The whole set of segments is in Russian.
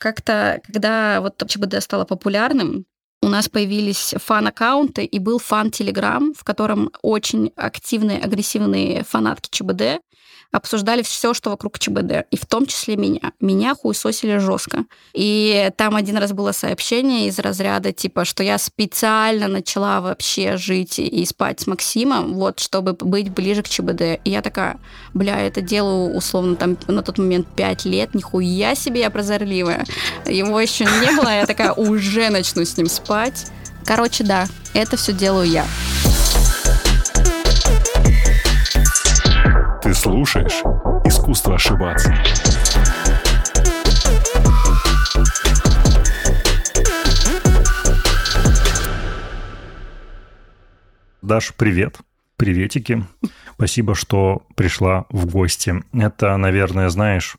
как-то, когда вот ЧБД стало популярным, у нас появились фан-аккаунты и был фан-телеграм, в котором очень активные, агрессивные фанатки ЧБД обсуждали все, что вокруг ЧБД, и в том числе меня. Меня хуесосили жестко. И там один раз было сообщение из разряда, типа, что я специально начала вообще жить и спать с Максимом, вот, чтобы быть ближе к ЧБД. И я такая, бля, это делаю условно там на тот момент 5 лет, нихуя себе я прозорливая. Его еще не было, я такая, уже начну с ним спать. Короче, да, это все делаю я. Ты слушаешь «Искусство ошибаться». Даш, привет. Приветики. Спасибо, что пришла в гости. Это, наверное, знаешь,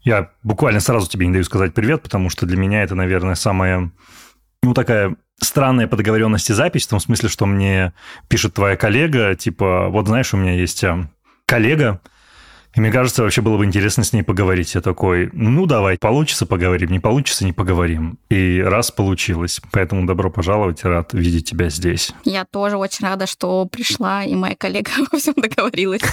я буквально сразу тебе не даю сказать привет, потому что для меня это, наверное, самая, ну, такая странная по договоренности запись, в том смысле, что мне пишет твоя коллега, типа, вот знаешь, у меня есть а, коллега, и мне кажется, вообще было бы интересно с ней поговорить. Я такой, ну давай, получится поговорим, не получится не поговорим. И раз получилось. Поэтому добро пожаловать, рад видеть тебя здесь. Я тоже очень рада, что пришла, и моя коллега во всем договорилась.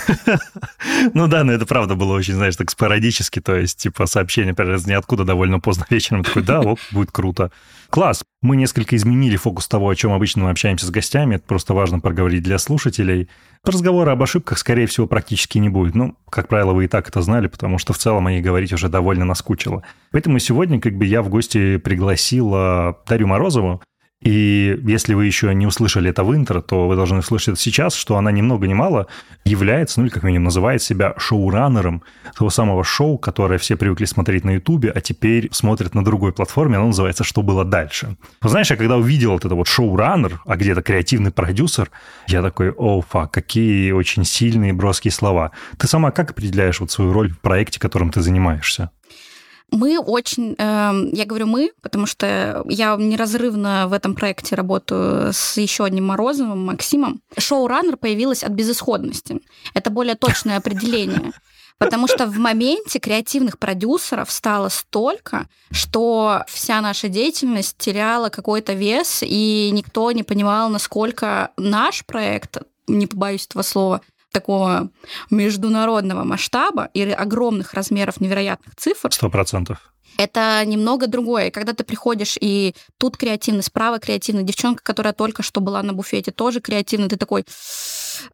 Ну да, но это правда было очень, знаешь, так спорадически, то есть типа сообщение, например, ниоткуда довольно поздно вечером. Такой, да, вот, будет круто. Класс. Мы несколько изменили фокус того, о чем обычно мы общаемся с гостями. Это просто важно проговорить для слушателей. Разговора об ошибках, скорее всего, практически не будет. Ну, как правило, вы и так это знали, потому что в целом о ней говорить уже довольно наскучило. Поэтому сегодня как бы я в гости пригласила Дарью Морозову, и если вы еще не услышали это в интро, то вы должны услышать это сейчас, что она ни много ни мало является, ну или как минимум называет себя шоураннером того самого шоу, которое все привыкли смотреть на Ютубе, а теперь смотрят на другой платформе, оно называется «Что было дальше?». Вы знаешь, я когда увидел вот это вот шоураннер, а где-то креативный продюсер, я такой, о, фак, какие очень сильные броские слова. Ты сама как определяешь вот свою роль в проекте, которым ты занимаешься? Мы очень, э, я говорю мы, потому что я неразрывно в этом проекте работаю с еще одним Морозовым, Максимом. Шоураннер появилась от безысходности. Это более точное определение. Потому что в моменте креативных продюсеров стало столько, что вся наша деятельность теряла какой-то вес, и никто не понимал, насколько наш проект, не побоюсь этого слова, такого международного масштаба и огромных размеров невероятных цифр. Сто процентов. Это немного другое. Когда ты приходишь, и тут креативный, справа креативный, девчонка, которая только что была на буфете, тоже креативный, ты такой,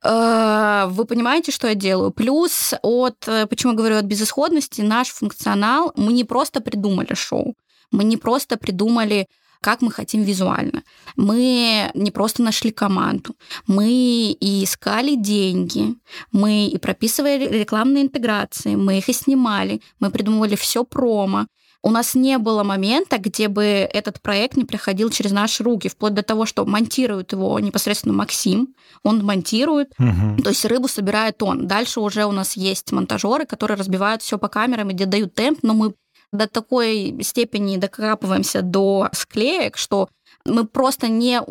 «Э, вы понимаете, что я делаю? Плюс от, э, почему я говорю от безысходности, наш функционал, мы не просто придумали шоу, мы не просто придумали как мы хотим визуально. Мы не просто нашли команду, мы и искали деньги, мы и прописывали рекламные интеграции, мы их и снимали, мы придумывали все промо. У нас не было момента, где бы этот проект не проходил через наши руки, вплоть до того, что монтирует его непосредственно Максим, он монтирует, угу. то есть рыбу собирает он. Дальше уже у нас есть монтажеры, которые разбивают все по камерам, где дают темп, но мы до такой степени докапываемся до склеек, что мы просто не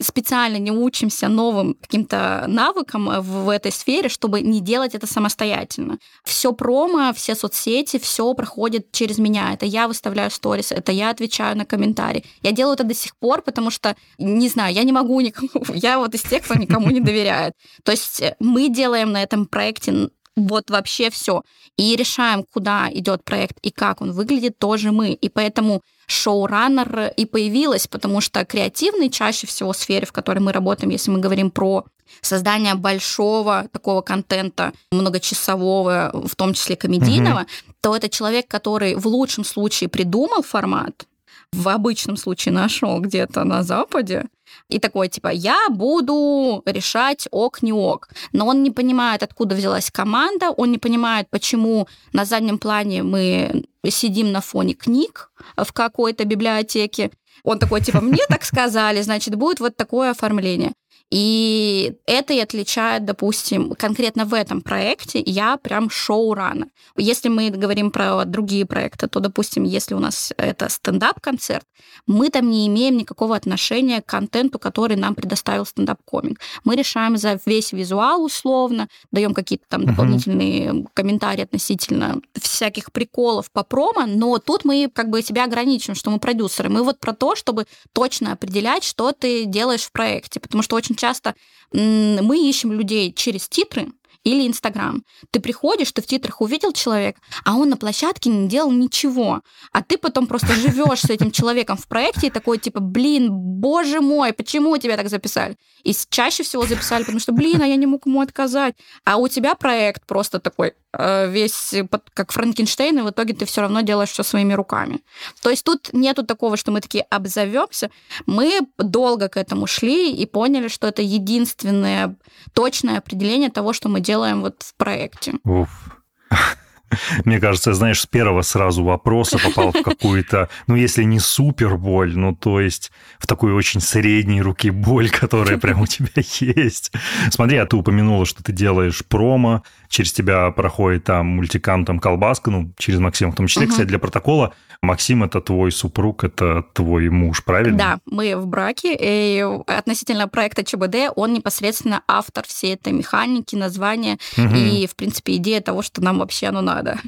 специально не учимся новым каким-то навыкам в этой сфере, чтобы не делать это самостоятельно. Все промо, все соцсети, все проходит через меня. Это я выставляю сторис, это я отвечаю на комментарии. Я делаю это до сих пор, потому что, не знаю, я не могу никому, я вот из тех, кто никому не доверяет. То есть мы делаем на этом проекте вот вообще все. И решаем, куда идет проект и как он выглядит, тоже мы. И поэтому шоураннер и появилась, потому что креативный чаще всего в сфере, в которой мы работаем, если мы говорим про создание большого такого контента, многочасового, в том числе комедийного, угу. то это человек, который в лучшем случае придумал формат, в обычном случае нашел где-то на Западе, и такой, типа, я буду решать ок, не ок. Но он не понимает, откуда взялась команда, он не понимает, почему на заднем плане мы сидим на фоне книг в какой-то библиотеке. Он такой, типа, мне так сказали, значит, будет вот такое оформление. И это и отличает, допустим, конкретно в этом проекте я прям шоурана. Если мы говорим про другие проекты, то, допустим, если у нас это стендап-концерт, мы там не имеем никакого отношения к контенту, который нам предоставил стендап-комик. Мы решаем за весь визуал условно, даем какие-то там дополнительные uh-huh. комментарии относительно всяких приколов по промо, но тут мы как бы себя ограничиваем, что мы продюсеры. Мы вот про то, чтобы точно определять, что ты делаешь в проекте, потому что очень часто мы ищем людей через титры, или Инстаграм. Ты приходишь, ты в титрах увидел человека, а он на площадке не делал ничего. А ты потом просто живешь с этим человеком в проекте и такой, типа, блин, боже мой, почему тебя так записали? И чаще всего записали, потому что, блин, а я не мог ему отказать. А у тебя проект просто такой, э, весь как Франкенштейн, и в итоге ты все равно делаешь все своими руками. То есть тут нету такого, что мы такие обзовемся. Мы долго к этому шли и поняли, что это единственное точное определение того, что мы делаем вот в проекте. Уф. Мне кажется, знаешь, с первого сразу вопроса попал в какую-то, ну, если не супер боль, ну, то есть в такую очень средней руки боль, которая прям у тебя есть. Смотри, а ты упомянула, что ты делаешь промо, через тебя проходит там мультикам, там колбаска, ну, через Максима в том числе, кстати, для протокола. Максим – это твой супруг, это твой муж, правильно? Да, мы в браке, и относительно проекта ЧБД он непосредственно автор всей этой механики, названия угу. и, в принципе, идея того, что нам вообще оно надо.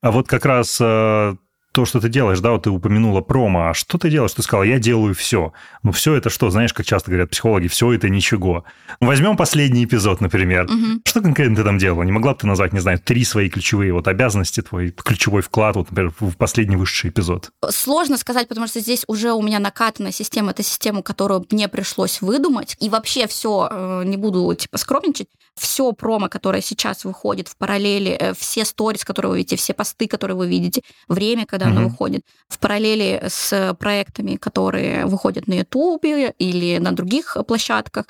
А вот как раз э, то, что ты делаешь, да, вот ты упомянула промо, а что ты делаешь? Ты сказала, я делаю все. Ну, все это что? Знаешь, как часто говорят психологи, все это ничего. Возьмем последний эпизод, например. Угу. Что конкретно ты там делала? Не могла бы ты назвать, не знаю, три свои ключевые вот обязанности, твой ключевой вклад, вот, например, в последний высший эпизод? Сложно сказать, потому что здесь уже у меня накатанная система. Это система, которую мне пришлось выдумать. И вообще все, э, не буду, типа, скромничать, все промо, которое сейчас выходит в параллели, э, все сторис, которые вы видите, все посты, которые вы видите, время, когда mm-hmm. оно выходит. В параллели с проектами, которые выходят на Ютубе или на других площадках,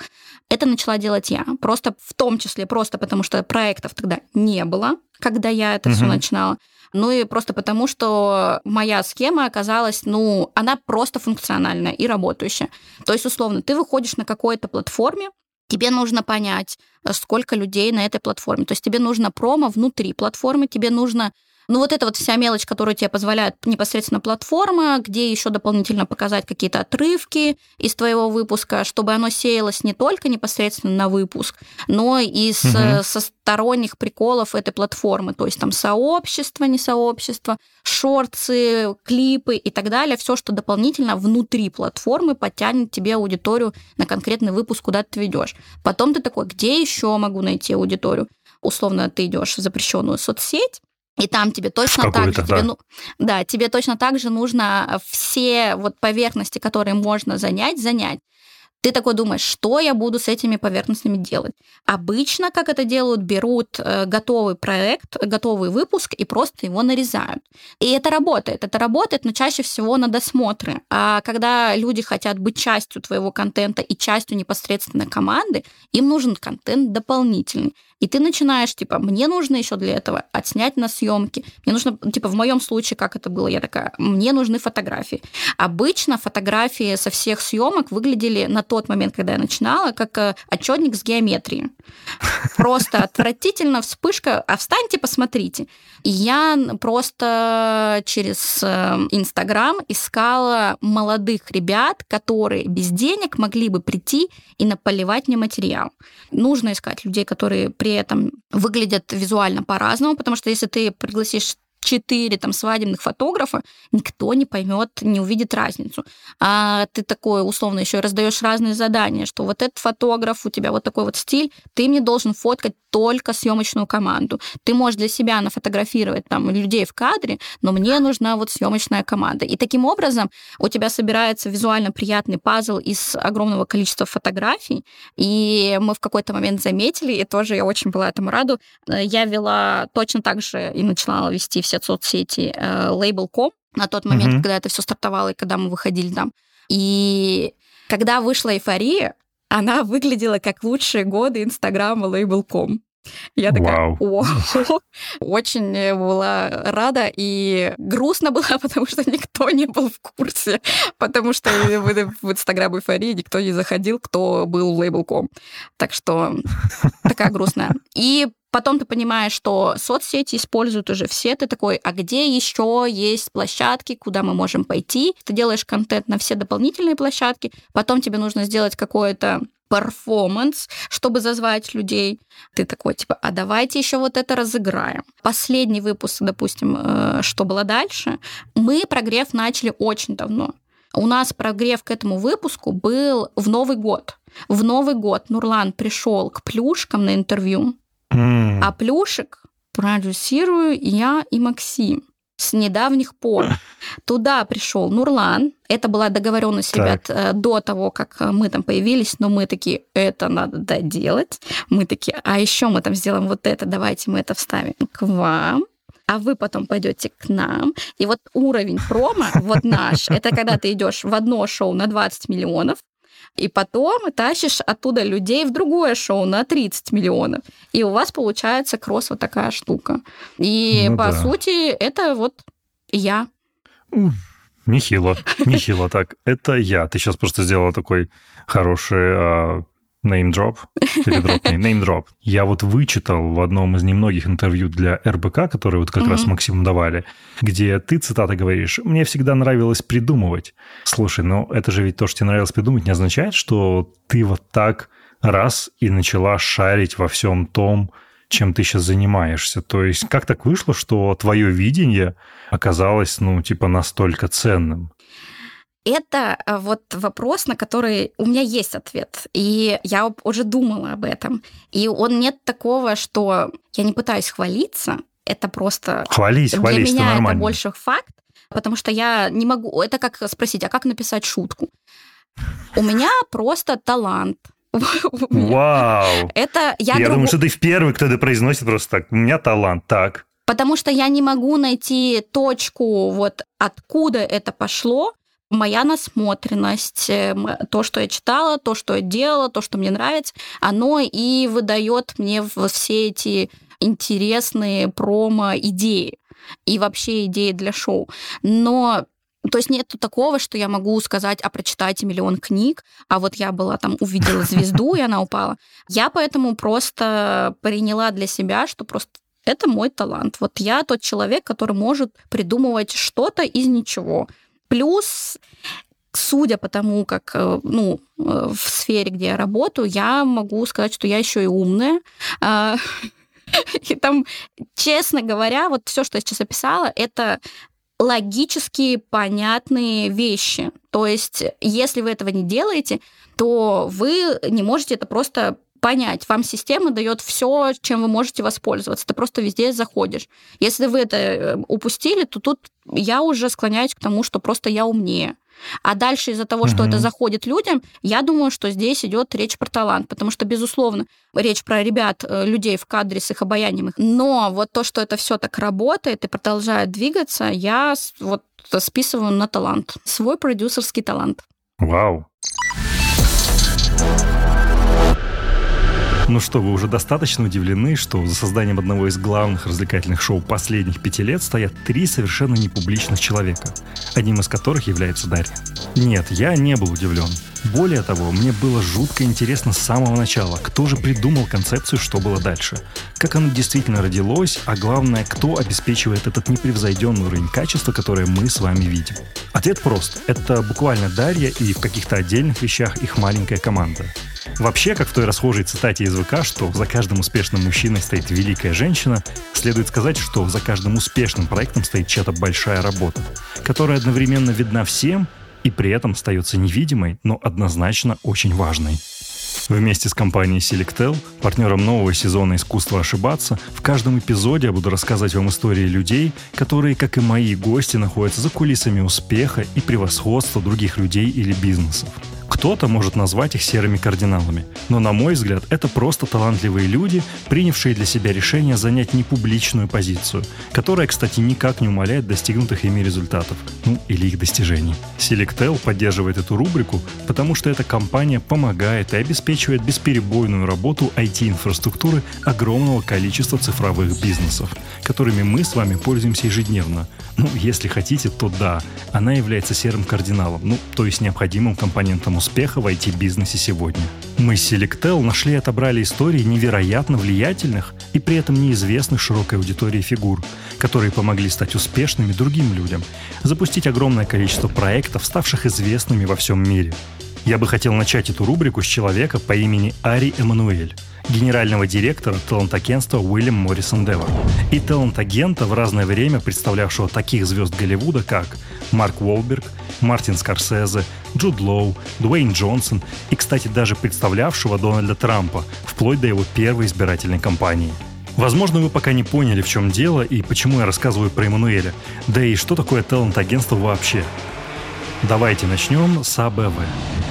это начала делать я. Просто в том числе просто потому, что проектов тогда не было, когда я это mm-hmm. все начинала. Ну и просто потому, что моя схема оказалась, ну, она просто функциональная и работающая. То есть, условно, ты выходишь на какой-то платформе, тебе нужно понять, сколько людей на этой платформе. То есть тебе нужно промо внутри платформы, тебе нужно ну вот это вот вся мелочь, которую тебе позволяет непосредственно платформа, где еще дополнительно показать какие-то отрывки из твоего выпуска, чтобы оно сеялось не только непосредственно на выпуск, но и с, угу. со сторонних приколов этой платформы, то есть там сообщество, не сообщество, шорты, клипы и так далее, все, что дополнительно внутри платформы подтянет тебе аудиторию на конкретный выпуск, куда ты ведешь. Потом ты такой, где еще могу найти аудиторию? Условно, ты идешь в запрещенную соцсеть, и там тебе точно так же, да. тебе, ну, да, тебе точно так же нужно все вот поверхности, которые можно занять, занять. Ты такой думаешь, что я буду с этими поверхностями делать? Обычно, как это делают, берут э, готовый проект, готовый выпуск и просто его нарезают. И это работает. Это работает, но чаще всего на досмотры. А когда люди хотят быть частью твоего контента и частью непосредственно команды, им нужен контент дополнительный. И ты начинаешь, типа, мне нужно еще для этого отснять на съемки. Мне нужно, типа, в моем случае, как это было, я такая, мне нужны фотографии. Обычно фотографии со всех съемок выглядели на тот момент, когда я начинала, как э, отчетник с геометрией. Просто отвратительно, вспышка, а встаньте, посмотрите. И я просто через э, Инстаграм искала молодых ребят, которые без денег могли бы прийти и наполивать мне материал. Нужно искать людей, которые при этом выглядят визуально по-разному, потому что если ты пригласишь четыре там свадебных фотографа, никто не поймет, не увидит разницу. А ты такой условно еще раздаешь разные задания, что вот этот фотограф, у тебя вот такой вот стиль, ты мне должен фоткать только съемочную команду. Ты можешь для себя нафотографировать там людей в кадре, но мне нужна вот съемочная команда. И таким образом у тебя собирается визуально приятный пазл из огромного количества фотографий. И мы в какой-то момент заметили, и тоже я очень была этому раду, э, я вела точно так же и начинала вести все соцсети э, Label.com на тот момент, mm-hmm. когда это все стартовало и когда мы выходили там. И когда вышла эйфория, она выглядела как лучшие годы Инстаграма Label.com. Я такая, Вау. о, очень была рада и грустно было, потому что никто не был в курсе, потому что в, Инстаграм эйфории никто не заходил, кто был Label.com. Так что такая грустная. И Потом ты понимаешь, что соцсети используют уже все. Ты такой, а где еще есть площадки, куда мы можем пойти? Ты делаешь контент на все дополнительные площадки. Потом тебе нужно сделать какое-то перформанс, чтобы зазвать людей. Ты такой, типа, а давайте еще вот это разыграем. Последний выпуск, допустим, э, что было дальше, мы прогрев начали очень давно. У нас прогрев к этому выпуску был в Новый год. В Новый год Нурлан пришел к плюшкам на интервью, М, а плюшек продюсирую я и Максим с недавних пор. Туда пришел Нурлан. Это была договоренность, Так. ребят, э, до того, как э, мы там появились, но мы такие, это надо доделать. Мы такие, а еще мы там сделаем вот это, давайте мы это вставим к вам. А вы потом пойдете к нам. И вот уровень промо, вот наш, это когда ты идешь в одно шоу на 20 миллионов, и потом тащишь оттуда людей в другое шоу на 30 миллионов. И у вас получается кросс вот такая штука. И Ну по да. сути это вот я. Нехило, нехило так. Это я. Ты сейчас просто сделала такой хороший а, name drop. Или drop name, name drop. Я вот вычитал в одном из немногих интервью для РБК, которые вот как раз Мгм. Максиму давали, где ты, цитата, говоришь, «Мне всегда нравилось придумывать». Слушай, ну это же ведь то, что тебе нравилось придумать, не означает, что ты вот так раз и начала шарить во всем том, чем ты сейчас занимаешься. То есть как так вышло, что твое видение оказалось, ну, типа, настолько ценным? Это э, вот вопрос, на который у меня есть ответ. И я уже думала об этом. И он нет такого, что я не пытаюсь хвалиться. Это просто Хвались, для хвались, это меня это нормально. больше факт, потому что я не могу. Это как спросить, а как написать шутку? У меня просто талант. Вау! Это я, Я, думаю, что ты в первый, кто это произносит просто так. У меня талант. Так. Потому что я не могу найти точку, вот откуда это пошло. Моя насмотренность, э, то, что я читала, то, что я делала, то, что мне нравится, оно и выдает мне все эти интересные промо-идеи и вообще идеи для шоу. Но то есть нет такого, что я могу сказать, а прочитайте миллион книг, а вот я была там, увидела звезду, и она упала. Я поэтому просто приняла для себя, что просто это мой талант. Вот я тот человек, который может придумывать что-то из ничего. Плюс, судя по тому, как э, ну, э, в сфере, где я работаю, я могу сказать, что я еще и умная. А, И там, честно говоря, вот все, что я сейчас описала, это логически понятные вещи. То есть, если вы этого не делаете, то вы не можете это просто понять. Вам система дает все, чем вы можете воспользоваться. Ты просто везде заходишь. Если вы это э, упустили, то тут я уже склоняюсь к тому, что просто я умнее. А дальше из-за того, что это заходит людям, я думаю, что здесь идет речь про талант, потому что, безусловно, речь про ребят, э, людей в кадре с их обаянием. Но вот то, что это все так работает и продолжает двигаться, я вот списываю на талант. Свой продюсерский талант. Вау. Ну что, вы уже достаточно удивлены, что за созданием одного из главных развлекательных шоу последних пяти лет стоят три совершенно непубличных человека, одним из которых является Дарья. Нет, я не был удивлен. Более того, мне было жутко интересно с самого начала, кто же придумал концепцию, что было дальше. Как оно действительно родилось, а главное, кто обеспечивает этот непревзойденный уровень качества, которое мы с вами видим. Ответ прост. Это буквально Дарья и в каких-то отдельных вещах их маленькая команда. Вообще, как в той расхожей цитате из ВК, что за каждым успешным мужчиной стоит великая женщина, следует сказать, что за каждым успешным проектом стоит чья-то большая работа, которая одновременно видна всем и при этом остается невидимой, но однозначно очень важной. Вместе с компанией Selectel, партнером нового сезона «Искусство ошибаться», в каждом эпизоде я буду рассказывать вам истории людей, которые, как и мои гости, находятся за кулисами успеха и превосходства других людей или бизнесов. Кто-то может назвать их серыми кардиналами. Но, на мой взгляд, это просто талантливые люди, принявшие для себя решение занять непубличную позицию, которая, кстати, никак не умаляет достигнутых ими результатов, ну или их достижений. Selectel поддерживает эту рубрику, потому что эта компания помогает и обеспечивает бесперебойную работу IT-инфраструктуры огромного количества цифровых бизнесов, которыми мы с вами пользуемся ежедневно. Ну, если хотите, то да, она является серым кардиналом, ну, то есть необходимым компонентом успеха в IT-бизнесе сегодня. Мы с Selectel нашли и отобрали истории невероятно влиятельных и при этом неизвестных широкой аудитории фигур, которые помогли стать успешными другим людям, запустить огромное количество проектов, ставших известными во всем мире. Я бы хотел начать эту рубрику с человека по имени Ари Эммануэль, генерального директора талант-агентства Уильям Моррисон Девор и талант-агента в разное время представлявшего таких звезд Голливуда, как Марк Уолберг, Мартин Скорсезе, Джуд Лоу, Дуэйн Джонсон и, кстати, даже представлявшего Дональда Трампа, вплоть до его первой избирательной кампании. Возможно, вы пока не поняли, в чем дело и почему я рассказываю про Эммануэля, да и что такое талант-агентство вообще. Давайте начнем с АБВ.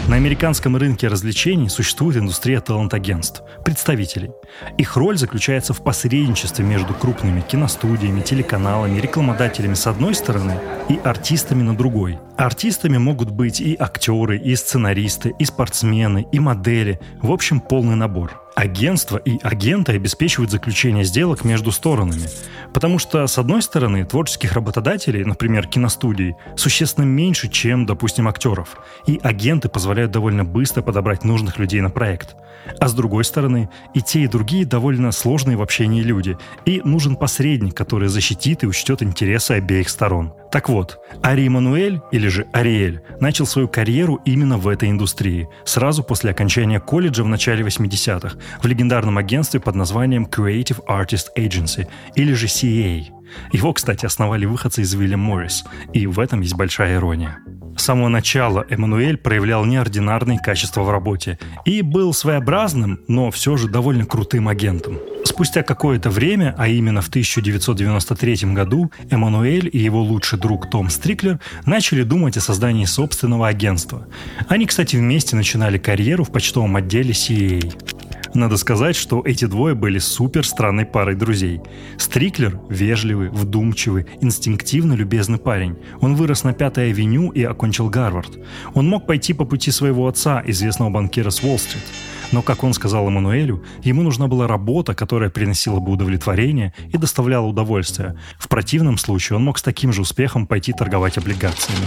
На американском рынке развлечений существует индустрия талант-агентств, представителей. Их роль заключается в посредничестве между крупными киностудиями, телеканалами, рекламодателями с одной стороны и артистами на другой. Артистами могут быть и актеры, и сценаристы, и спортсмены, и модели, в общем полный набор. Агентства и агенты обеспечивают заключение сделок между сторонами. Потому что, с одной стороны, творческих работодателей, например, киностудий, существенно меньше, чем, допустим, актеров. И агенты позволяют довольно быстро подобрать нужных людей на проект. А с другой стороны, и те, и другие довольно сложные в общении люди. И нужен посредник, который защитит и учтет интересы обеих сторон. Так вот, Ари Эммануэль, или же Ариэль, начал свою карьеру именно в этой индустрии, сразу после окончания колледжа в начале 80-х, в легендарном агентстве под названием Creative Artist Agency, или же CA. Его, кстати, основали выходцы из Уильям Моррис, и в этом есть большая ирония. С самого начала Эммануэль проявлял неординарные качества в работе и был своеобразным, но все же довольно крутым агентом. Спустя какое-то время, а именно в 1993 году, Эммануэль и его лучший друг Том Стриклер начали думать о создании собственного агентства. Они, кстати, вместе начинали карьеру в почтовом отделе CA. Надо сказать, что эти двое были супер странной парой друзей. Стриклер – вежливый, вдумчивый, инстинктивно любезный парень. Он вырос на Пятой авеню и окончил Гарвард. Он мог пойти по пути своего отца, известного банкира с Уолл-стрит. Но, как он сказал Эммануэлю, ему нужна была работа, которая приносила бы удовлетворение и доставляла удовольствие. В противном случае он мог с таким же успехом пойти торговать облигациями.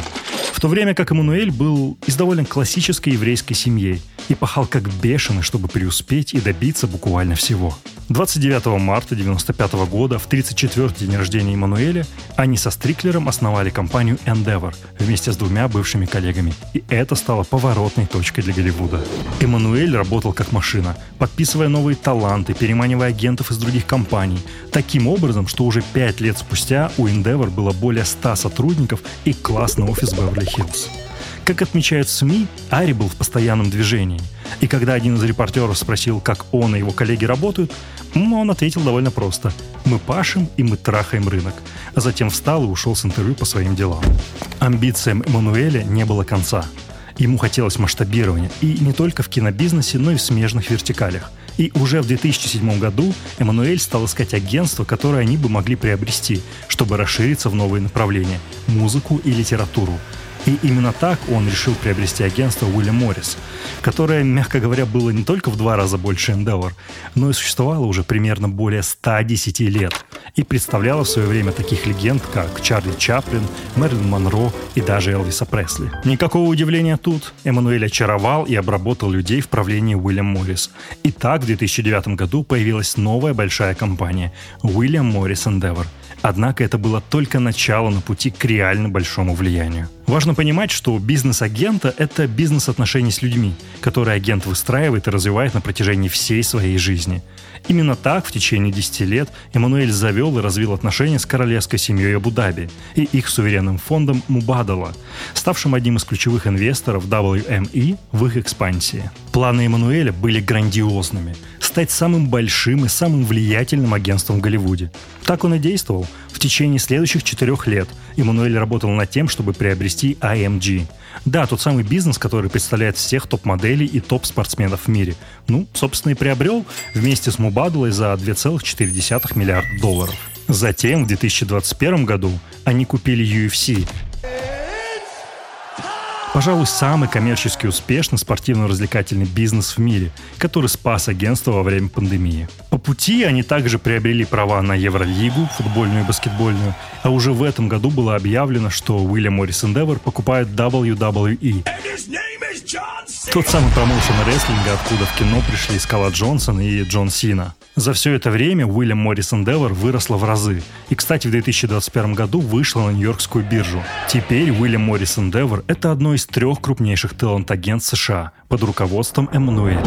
В то время как Эммануэль был из довольно классической еврейской семьи и пахал как бешеный, чтобы преуспеть и добиться буквально всего. 29 марта 1995 года, в 34-й день рождения Эммануэля, они со Стриклером основали компанию Endeavor вместе с двумя бывшими коллегами. И это стало поворотной точкой для Голливуда. Эммануэль работал как машина, подписывая новые таланты, переманивая агентов из других компаний. Таким образом, что уже пять лет спустя у Endeavor было более 100 сотрудников и классный офис Беверли-Хиллз. Как отмечают СМИ, Ари был в постоянном движении. И когда один из репортеров спросил, как он и его коллеги работают, он ответил довольно просто. «Мы пашем и мы трахаем рынок». А затем встал и ушел с интервью по своим делам. Амбициям Эммануэля не было конца. Ему хотелось масштабирования и не только в кинобизнесе, но и в смежных вертикалях. И уже в 2007 году Эммануэль стал искать агентство, которое они бы могли приобрести, чтобы расшириться в новые направления – музыку и литературу – и именно так он решил приобрести агентство Уильям Моррис, которое, мягко говоря, было не только в два раза больше Endeavor, но и существовало уже примерно более 110 лет и представляло в свое время таких легенд, как Чарли Чаплин, Мэрилин Монро и даже Элвиса Пресли. Никакого удивления тут. Эммануэль очаровал и обработал людей в правлении Уильям Моррис. И так в 2009 году появилась новая большая компания – Уильям Моррис Endeavor – Однако это было только начало на пути к реально большому влиянию. Важно понимать, что бизнес агента – это бизнес отношений с людьми, которые агент выстраивает и развивает на протяжении всей своей жизни. Именно так в течение 10 лет Эммануэль завел и развил отношения с королевской семьей Абу-Даби и их суверенным фондом Мубадала, ставшим одним из ключевых инвесторов WME в их экспансии. Планы Эммануэля были грандиозными – стать самым большим и самым влиятельным агентством в Голливуде. Так он и действовал. В течение следующих четырех лет Эммануэль работал над тем, чтобы приобрести IMG. Да, тот самый бизнес, который представляет всех топ-моделей и топ-спортсменов в мире. Ну, собственно, и приобрел вместе с Мубадулой за 2,4 миллиарда долларов. Затем, в 2021 году, они купили UFC, Пожалуй, самый коммерчески успешный спортивно-развлекательный бизнес в мире, который спас агентство во время пандемии. По пути они также приобрели права на Евролигу, футбольную и баскетбольную, а уже в этом году было объявлено, что Уильям Моррис Endeavor покупает WWE. Тот самый промоушен рестлинга, откуда в кино пришли Скала Джонсон и Джон Сина. За все это время Уильям Моррис Endeavor выросла в разы. И, кстати, в 2021 году вышла на Нью-Йоркскую биржу. Теперь Уильям Моррис Endeavor – это одно из трех крупнейших талант-агентств США под руководством Эммануэля.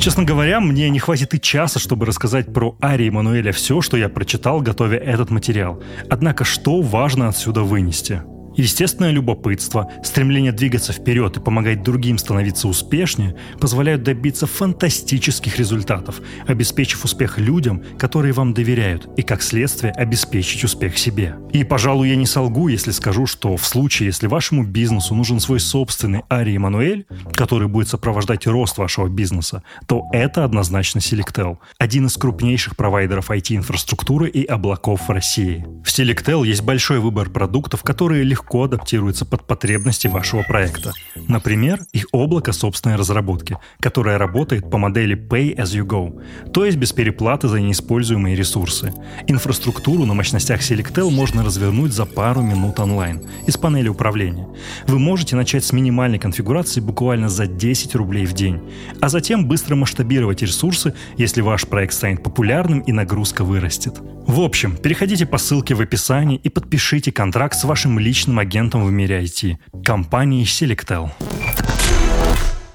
Честно говоря, мне не хватит и часа, чтобы рассказать про Ари Эммануэля все, что я прочитал, готовя этот материал. Однако, что важно отсюда вынести? Естественное любопытство, стремление двигаться вперед и помогать другим становиться успешнее позволяют добиться фантастических результатов, обеспечив успех людям, которые вам доверяют, и как следствие обеспечить успех себе. И, пожалуй, я не солгу, если скажу, что в случае, если вашему бизнесу нужен свой собственный Ари Эммануэль, который будет сопровождать рост вашего бизнеса, то это однозначно Selectel, один из крупнейших провайдеров IT-инфраструктуры и облаков в России. В Selectel есть большой выбор продуктов, которые легко легко адаптируется под потребности вашего проекта. Например, их облако собственной разработки, которое работает по модели Pay as you go, то есть без переплаты за неиспользуемые ресурсы. Инфраструктуру на мощностях Selectel можно развернуть за пару минут онлайн из панели управления. Вы можете начать с минимальной конфигурации буквально за 10 рублей в день, а затем быстро масштабировать ресурсы, если ваш проект станет популярным и нагрузка вырастет. В общем, переходите по ссылке в описании и подпишите контракт с вашим личным агентом в мире IT – компанией Selectel.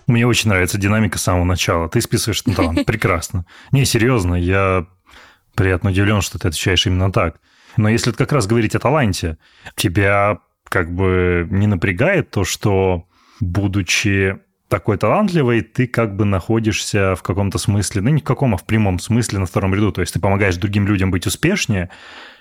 Мне очень нравится динамика с самого начала. Ты списываешь на талант. Прекрасно. Не, серьезно, я приятно удивлен, что ты отвечаешь именно так. Но если как раз говорить о таланте, тебя как бы не напрягает то, что, будучи такой талантливый, ты как бы находишься в каком-то смысле, ну не в каком, а в прямом смысле на втором ряду. То есть ты помогаешь другим людям быть успешнее,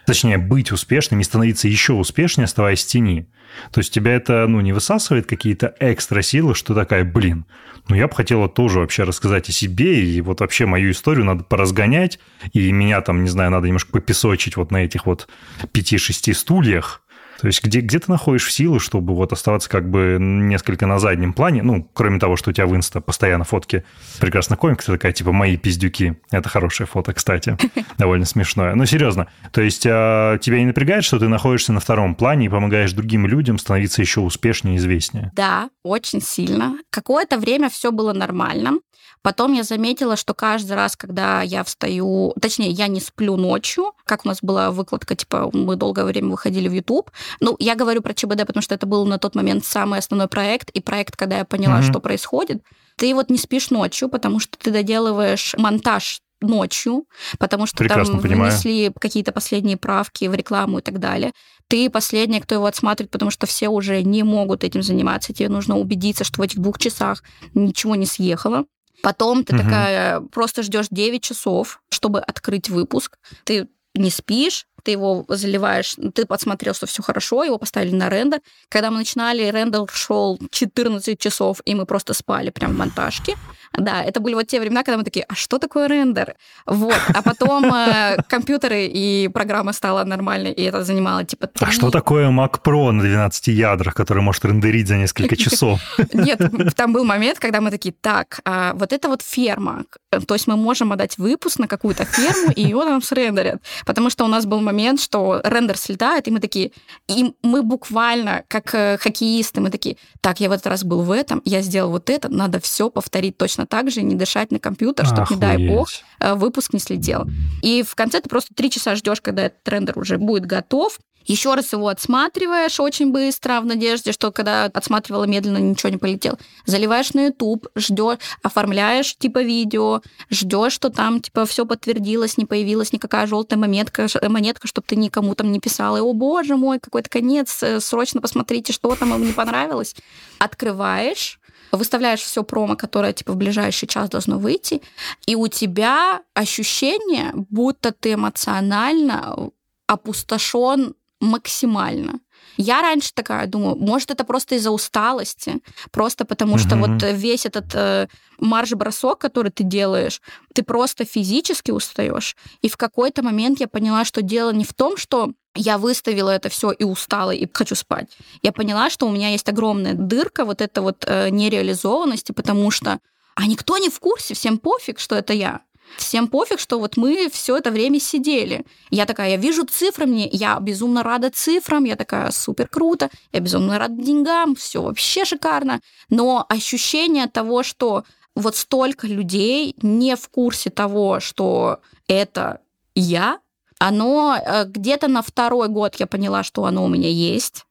точнее, быть успешным и становиться еще успешнее, оставаясь в тени. То есть тебя это, ну, не высасывает какие-то экстра силы, что такая, блин, ну, я бы хотела тоже вообще рассказать о себе, и вот вообще мою историю надо поразгонять, и меня там, не знаю, надо немножко попесочить вот на этих вот пяти-шести стульях, то есть где, где ты находишь силы, чтобы вот оставаться как бы несколько на заднем плане, ну, кроме того, что у тебя в инста постоянно фотки прекрасно комик, ты такая, типа, мои пиздюки. Это хорошее фото, кстати. Довольно смешное. Ну, серьезно. То есть а, тебя не напрягает, что ты находишься на втором плане и помогаешь другим людям становиться еще успешнее и известнее? Да, очень сильно. Какое-то время все было нормально. Потом я заметила, что каждый раз, когда я встаю, точнее, я не сплю ночью, как у нас была выкладка, типа, мы долгое время выходили в YouTube. Ну, я говорю про ЧБД, потому что это был на тот момент самый основной проект, и проект, когда я поняла, mm-hmm. что происходит. Ты вот не спишь ночью, потому что ты доделываешь монтаж ночью, потому что Прекрасно там понимаю. внесли какие-то последние правки в рекламу и так далее. Ты последний, кто его отсматривает, потому что все уже не могут этим заниматься. Тебе нужно убедиться, что в этих двух часах ничего не съехало. Потом ты угу. такая просто ждешь 9 часов, чтобы открыть выпуск. Ты не спишь, ты его заливаешь, ты подсмотрел, что все хорошо, его поставили на рендер. Когда мы начинали, рендер шел 14 часов, и мы просто спали прям в монтажке. Да, это были вот те времена, когда мы такие, а что такое рендер? Вот. А потом э, компьютеры и программа стала нормальной, и это занимало типа 3... А что такое Mac Pro на 12 ядрах, который может рендерить за несколько часов? Нет, там был момент, когда мы такие, так, а вот это вот ферма, то есть мы можем отдать выпуск на какую-то ферму, и ее нам срендерят. Потому что у нас был момент, что рендер слетает, и мы такие, и мы буквально, как э, хоккеисты, мы такие, так, я в этот раз был в этом, я сделал вот это, надо все повторить точно точно так же не дышать на компьютер, чтобы, не дай бог, э, выпуск не слетел. И в конце ты просто три часа ждешь, когда этот рендер уже будет готов, еще раз его отсматриваешь очень быстро, в надежде, что когда отсматривала медленно, ничего не полетело. Заливаешь на YouTube, ждешь, оформляешь типа видео, ждешь, что там типа все подтвердилось, не появилась никакая желтая монетка, монетка, чтобы ты никому там не писала, о боже мой, какой-то конец, э, срочно посмотрите, что там им не понравилось. Открываешь, выставляешь все промо, которое типа в ближайший час должно выйти, и у тебя ощущение, будто ты эмоционально опустошен максимально. Я раньше такая думаю, может, это просто из-за усталости, просто потому что вот весь этот э, марш-бросок, который ты делаешь, ты просто физически устаешь. И в какой-то момент я поняла, что дело не в том, что я выставила это все и устала, и хочу спать. Я поняла, что у меня есть огромная дырка вот этой вот э, нереализованности, потому что а никто не в курсе, всем пофиг, что это я. Всем пофиг, что вот мы все это время сидели. Я такая, я вижу цифры, мне, я безумно рада цифрам, я такая, супер круто, я безумно рада деньгам, все вообще шикарно. Но ощущение того, что вот столько людей не в курсе того, что это я, оно э, где-то на второй год я поняла, что оно у меня есть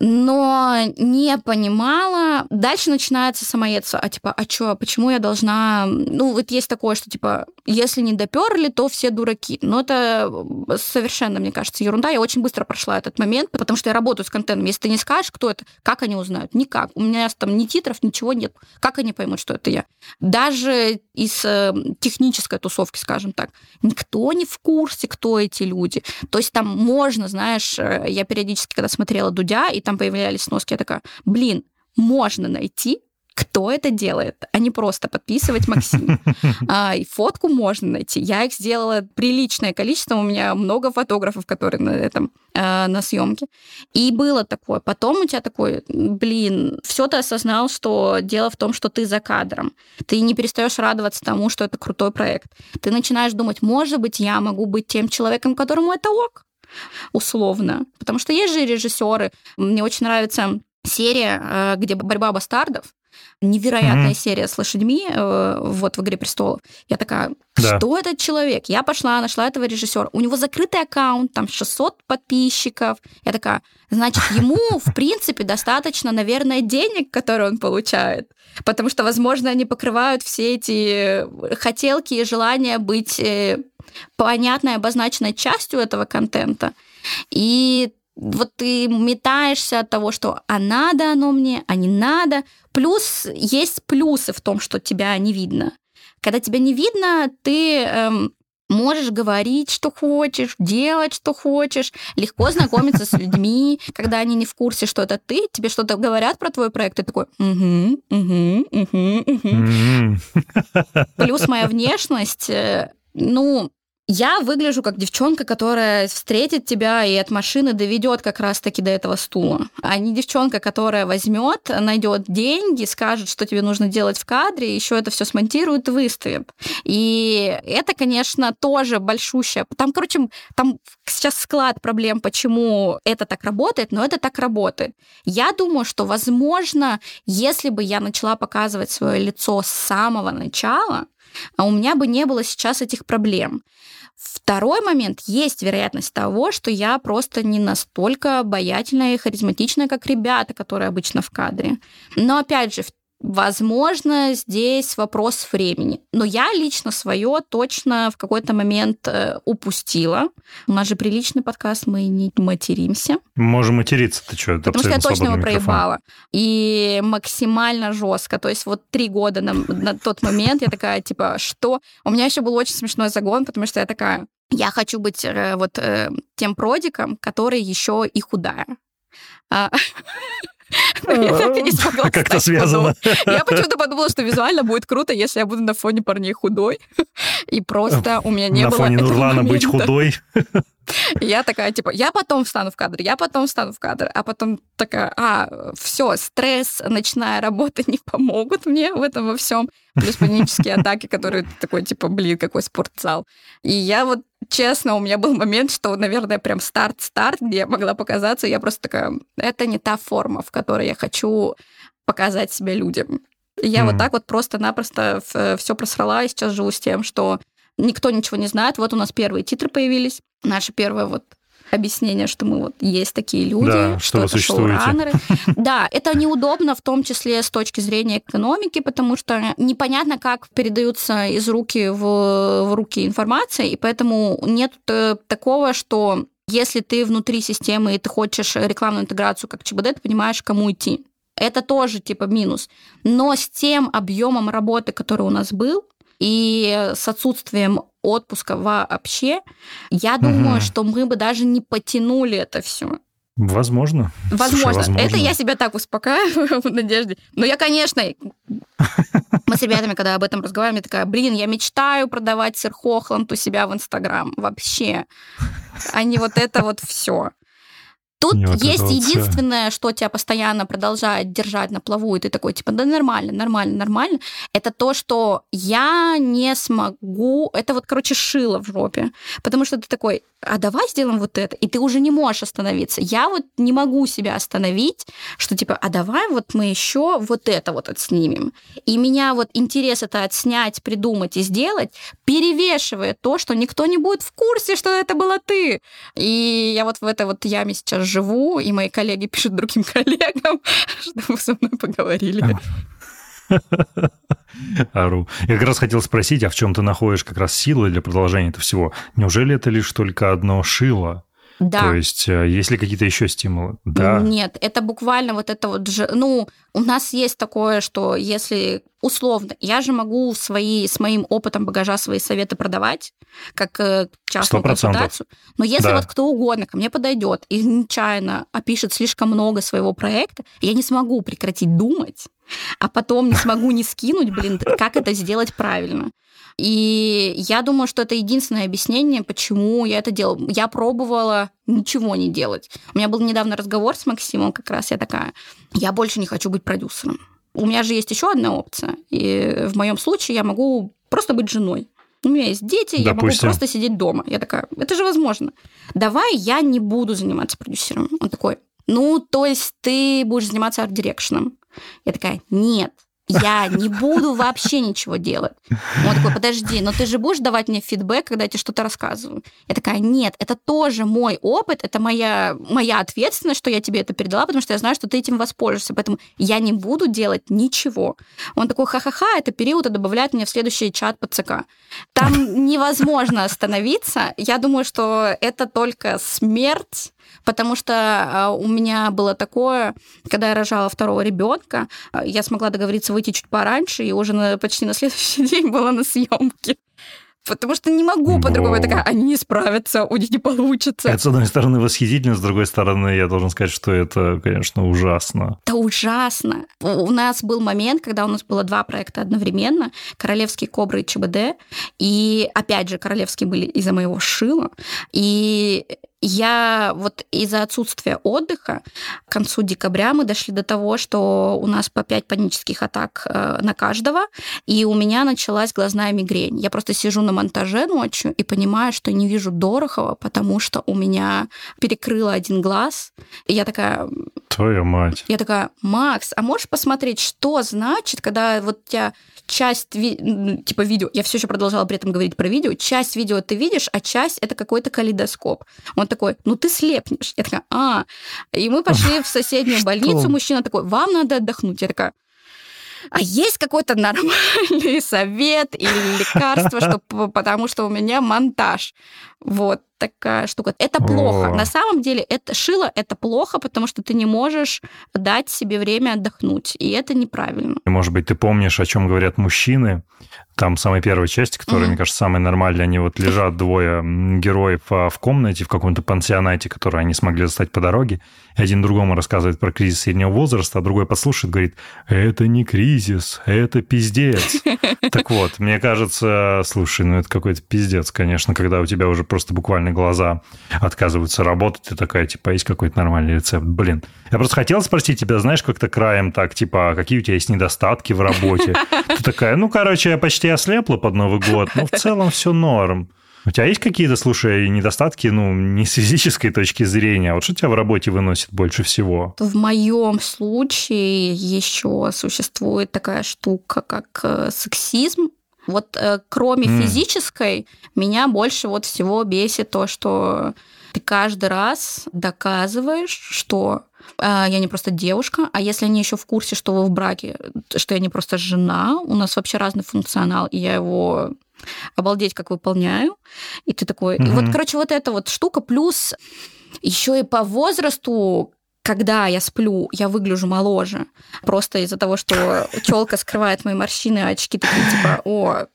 но не понимала. Дальше начинается самоедство. А типа, а чё, почему я должна... Ну, вот есть такое, что типа, если не доперли, то все дураки. Но это совершенно, мне кажется, ерунда. Я очень быстро прошла этот момент, потому что я работаю с контентом. Если ты не скажешь, кто это, как они узнают? Никак. У меня там ни титров, ничего нет. Как они поймут, что это я? Даже из э, технической тусовки, скажем так, никто не в курсе, кто эти люди. То есть там можно, знаешь, э, я периодически, когда смотрела Дудя, и там появлялись сноски, я такая, блин, можно найти кто это делает, а не просто подписывать Максим. А, и фотку можно найти. Я их сделала приличное количество, у меня много фотографов, которые на этом а, на съемке. И было такое. Потом у тебя такой, блин, все ты осознал, что дело в том, что ты за кадром. Ты не перестаешь радоваться тому, что это крутой проект. Ты начинаешь думать, может быть, я могу быть тем человеком, которому это ок условно. Потому что есть же режиссеры. Мне очень нравится серия, э, где борьба бастардов. Невероятная mm-hmm. серия с лошадьми э, вот в «Игре престолов». Я такая, да. что этот человек? Я пошла, нашла этого режиссера. У него закрытый аккаунт, там 600 подписчиков. Я такая, значит, ему, в принципе, достаточно, наверное, денег, которые он получает. Потому что, возможно, они покрывают все эти хотелки и желания быть э, понятной, обозначенной частью этого контента. И вот ты метаешься от того, что а надо оно мне, а не надо. Плюс есть плюсы в том, что тебя не видно. Когда тебя не видно, ты эм, можешь говорить, что хочешь, делать, что хочешь, легко знакомиться с людьми, когда они не в курсе, что это ты, тебе что-то говорят про твой проект, ты такой, угу, угу, угу, угу. Плюс моя внешность, э, ну, я выгляжу как девчонка, которая встретит тебя и от машины доведет как раз-таки до этого стула, а не девчонка, которая возьмет, найдет деньги, скажет, что тебе нужно делать в кадре, еще это все смонтирует и выставит. И это, конечно, тоже большущее. Там, короче, там сейчас склад проблем, почему это так работает, но это так работает. Я думаю, что, возможно, если бы я начала показывать свое лицо с самого начала, у меня бы не было сейчас этих проблем. Второй момент, есть вероятность того, что я просто не настолько обаятельная и харизматичная, как ребята, которые обычно в кадре. Но опять же, Возможно, здесь вопрос времени. Но я лично свое точно в какой-то момент э, упустила. У нас же приличный подкаст, мы не материмся. Можем материться, ты что? Потому что я точно его проебала. И максимально жестко. То есть вот три года на, на тот момент я такая, типа, что? У меня еще был очень смешной загон, потому что я такая, я хочу быть э, вот э, тем продиком, который еще и худая. А, Как-то связано. Я почему-то подумала, что визуально будет круто, если я буду на фоне парней худой. И просто у меня не было На фоне Нурлана быть худой. Я такая, типа, я потом встану в кадр, я потом встану в кадр, а потом такая, а, все, стресс, ночная работа не помогут мне в этом во всем. Плюс панические атаки, которые такой, типа, блин, какой спортзал. И я вот, честно, у меня был момент, что, наверное, прям старт-старт, где я могла показаться, я просто такая, это не та форма, в которой я хочу показать себя людям. И я mm. вот так вот просто-напросто все просрала, и сейчас живу с тем, что никто ничего не знает. Вот у нас первые титры появились. Наше первое вот объяснение, что мы вот есть такие люди, да, что, что это шоураннеры. Да, это неудобно в том числе с точки зрения экономики, потому что непонятно, как передаются из руки в, в руки информация, и поэтому нет э, такого, что если ты внутри системы и ты хочешь рекламную интеграцию как ЧБД, ты понимаешь, кому идти. это тоже типа минус. Но с тем объемом работы, который у нас был, и с отсутствием отпуска вообще, я думаю, угу. что мы бы даже не потянули это все. Возможно. Возможно. Слушай, возможно. Это я себя так успокаиваю в надежде. Но я, конечно, мы с ребятами, когда об этом разговариваем, я такая, блин, я мечтаю продавать сыр Хохланд у себя в Инстаграм. Вообще. А не вот это вот все. Тут есть единственное, что тебя постоянно продолжает держать на плаву, и ты такой, типа, да нормально, нормально, нормально. Это то, что я не смогу... Это вот, короче, шило в жопе. Потому что ты такой, а давай сделаем вот это, и ты уже не можешь остановиться. Я вот не могу себя остановить, что типа, а давай вот мы еще вот это вот отснимем. И меня вот интерес это отснять, придумать и сделать перевешивает то, что никто не будет в курсе, что это была ты. И я вот в этой вот яме сейчас живу, и мои коллеги пишут другим коллегам, чтобы со мной поговорили. Ару. Я как раз хотел спросить, а в чем ты находишь как раз силы для продолжения этого всего? Неужели это лишь только одно шило? Да. То есть, э, есть ли какие-то еще стимулы? Да. Нет, это буквально вот это вот же, ну, у нас есть такое, что если условно, я же могу свои, с моим опытом багажа свои советы продавать, как э, частную 100%. консультацию. Но если да. вот кто угодно ко мне подойдет и нечаянно опишет слишком много своего проекта, я не смогу прекратить думать, а потом не смогу не скинуть, блин, как это сделать правильно. И я думаю, что это единственное объяснение, почему я это делала. Я пробовала ничего не делать. У меня был недавно разговор с Максимом, как раз я такая, я больше не хочу быть продюсером. У меня же есть еще одна опция. И в моем случае я могу просто быть женой. У меня есть дети, Допустим. я могу просто сидеть дома. Я такая, это же возможно. Давай я не буду заниматься продюсером. Он такой, ну, то есть ты будешь заниматься арт-дирекшеном. Я такая, нет, я не буду вообще ничего делать. Он такой, подожди, но ты же будешь давать мне фидбэк, когда я тебе что-то рассказываю? Я такая, нет, это тоже мой опыт, это моя, моя ответственность, что я тебе это передала, потому что я знаю, что ты этим воспользуешься, поэтому я не буду делать ничего. Он такой, ха-ха-ха, это период, и добавляет меня в следующий чат по ЦК. Там невозможно остановиться. Я думаю, что это только смерть Потому что а, у меня было такое, когда я рожала второго ребенка, а, я смогла договориться выйти чуть пораньше, и уже на, почти на следующий день была на съемке. Потому что не могу по-другому. Я такая, они не справятся, у них не получится. Это, с одной стороны, восхитительно, с другой стороны, я должен сказать, что это, конечно, ужасно. Это ужасно. У нас был момент, когда у нас было два проекта одновременно, «Королевские кобры» и ЧБД, и, опять же, «Королевские» были из-за моего шила, и я вот из-за отсутствия отдыха к концу декабря мы дошли до того, что у нас по 5 панических атак э, на каждого, и у меня началась глазная мигрень. Я просто сижу на монтаже ночью и понимаю, что не вижу Дорохова, потому что у меня перекрыло один глаз. И я такая... Твоя мать. Я такая, Макс, а можешь посмотреть, что значит, когда вот у тебя часть, ви... типа видео, я все еще продолжала при этом говорить про видео, часть видео ты видишь, а часть это какой-то калейдоскоп. Он такой, ну ты слепнешь. Я такая, а. И мы пошли в соседнюю больницу, мужчина такой, вам надо отдохнуть. Я такая, а есть какой-то нормальный совет или лекарство, что, потому что у меня монтаж. Вот такая штука. Это плохо. О. На самом деле это шило это плохо, потому что ты не можешь дать себе время отдохнуть, и это неправильно. Может быть, ты помнишь, о чем говорят мужчины? Там самая первая часть, которая, mm-hmm. мне кажется, самая нормальная, они вот лежат двое героев а, в комнате в каком-то пансионате, который они смогли застать по дороге, и один другому рассказывает про кризис среднего возраста, а другой послушает, говорит, это не кризис, это пиздец. Так вот, мне кажется, слушай, ну это какой-то пиздец, конечно, когда у тебя уже просто буквально глаза отказываются работать, ты такая, типа, есть какой-то нормальный рецепт. Блин, я просто хотел спросить тебя, знаешь, как-то краем так, типа, а какие у тебя есть недостатки в работе? Ты такая, ну, короче, я почти ослепла под Новый год, но в целом все норм. У тебя есть какие-то, слушай, недостатки, ну, не с физической точки зрения, а вот что тебя в работе выносит больше всего? В моем случае еще существует такая штука, как э, сексизм. Вот э, кроме mm. физической, меня больше вот всего бесит то, что ты каждый раз доказываешь, что э, я не просто девушка, а если они еще в курсе, что вы в браке, что я не просто жена, у нас вообще разный функционал, и я его обалдеть, как выполняю. И ты такой... Угу. И вот, короче, вот эта вот штука, плюс еще и по возрасту когда я сплю, я выгляжу моложе. Просто из-за того, что челка скрывает мои морщины, а очки такие типа, о,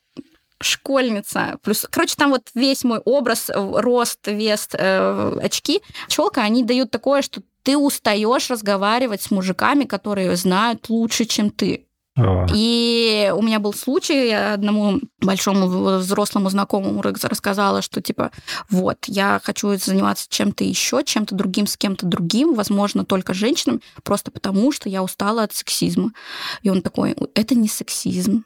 школьница. Плюс, короче, там вот весь мой образ, рост, вес, э, очки, челка, они дают такое, что ты устаешь разговаривать с мужиками, которые знают лучше, чем ты. И у меня был случай, я одному большому взрослому знакомому рассказала, что типа, вот, я хочу заниматься чем-то еще, чем-то другим, с кем-то другим, возможно, только женщинам, просто потому, что я устала от сексизма. И он такой, это не сексизм,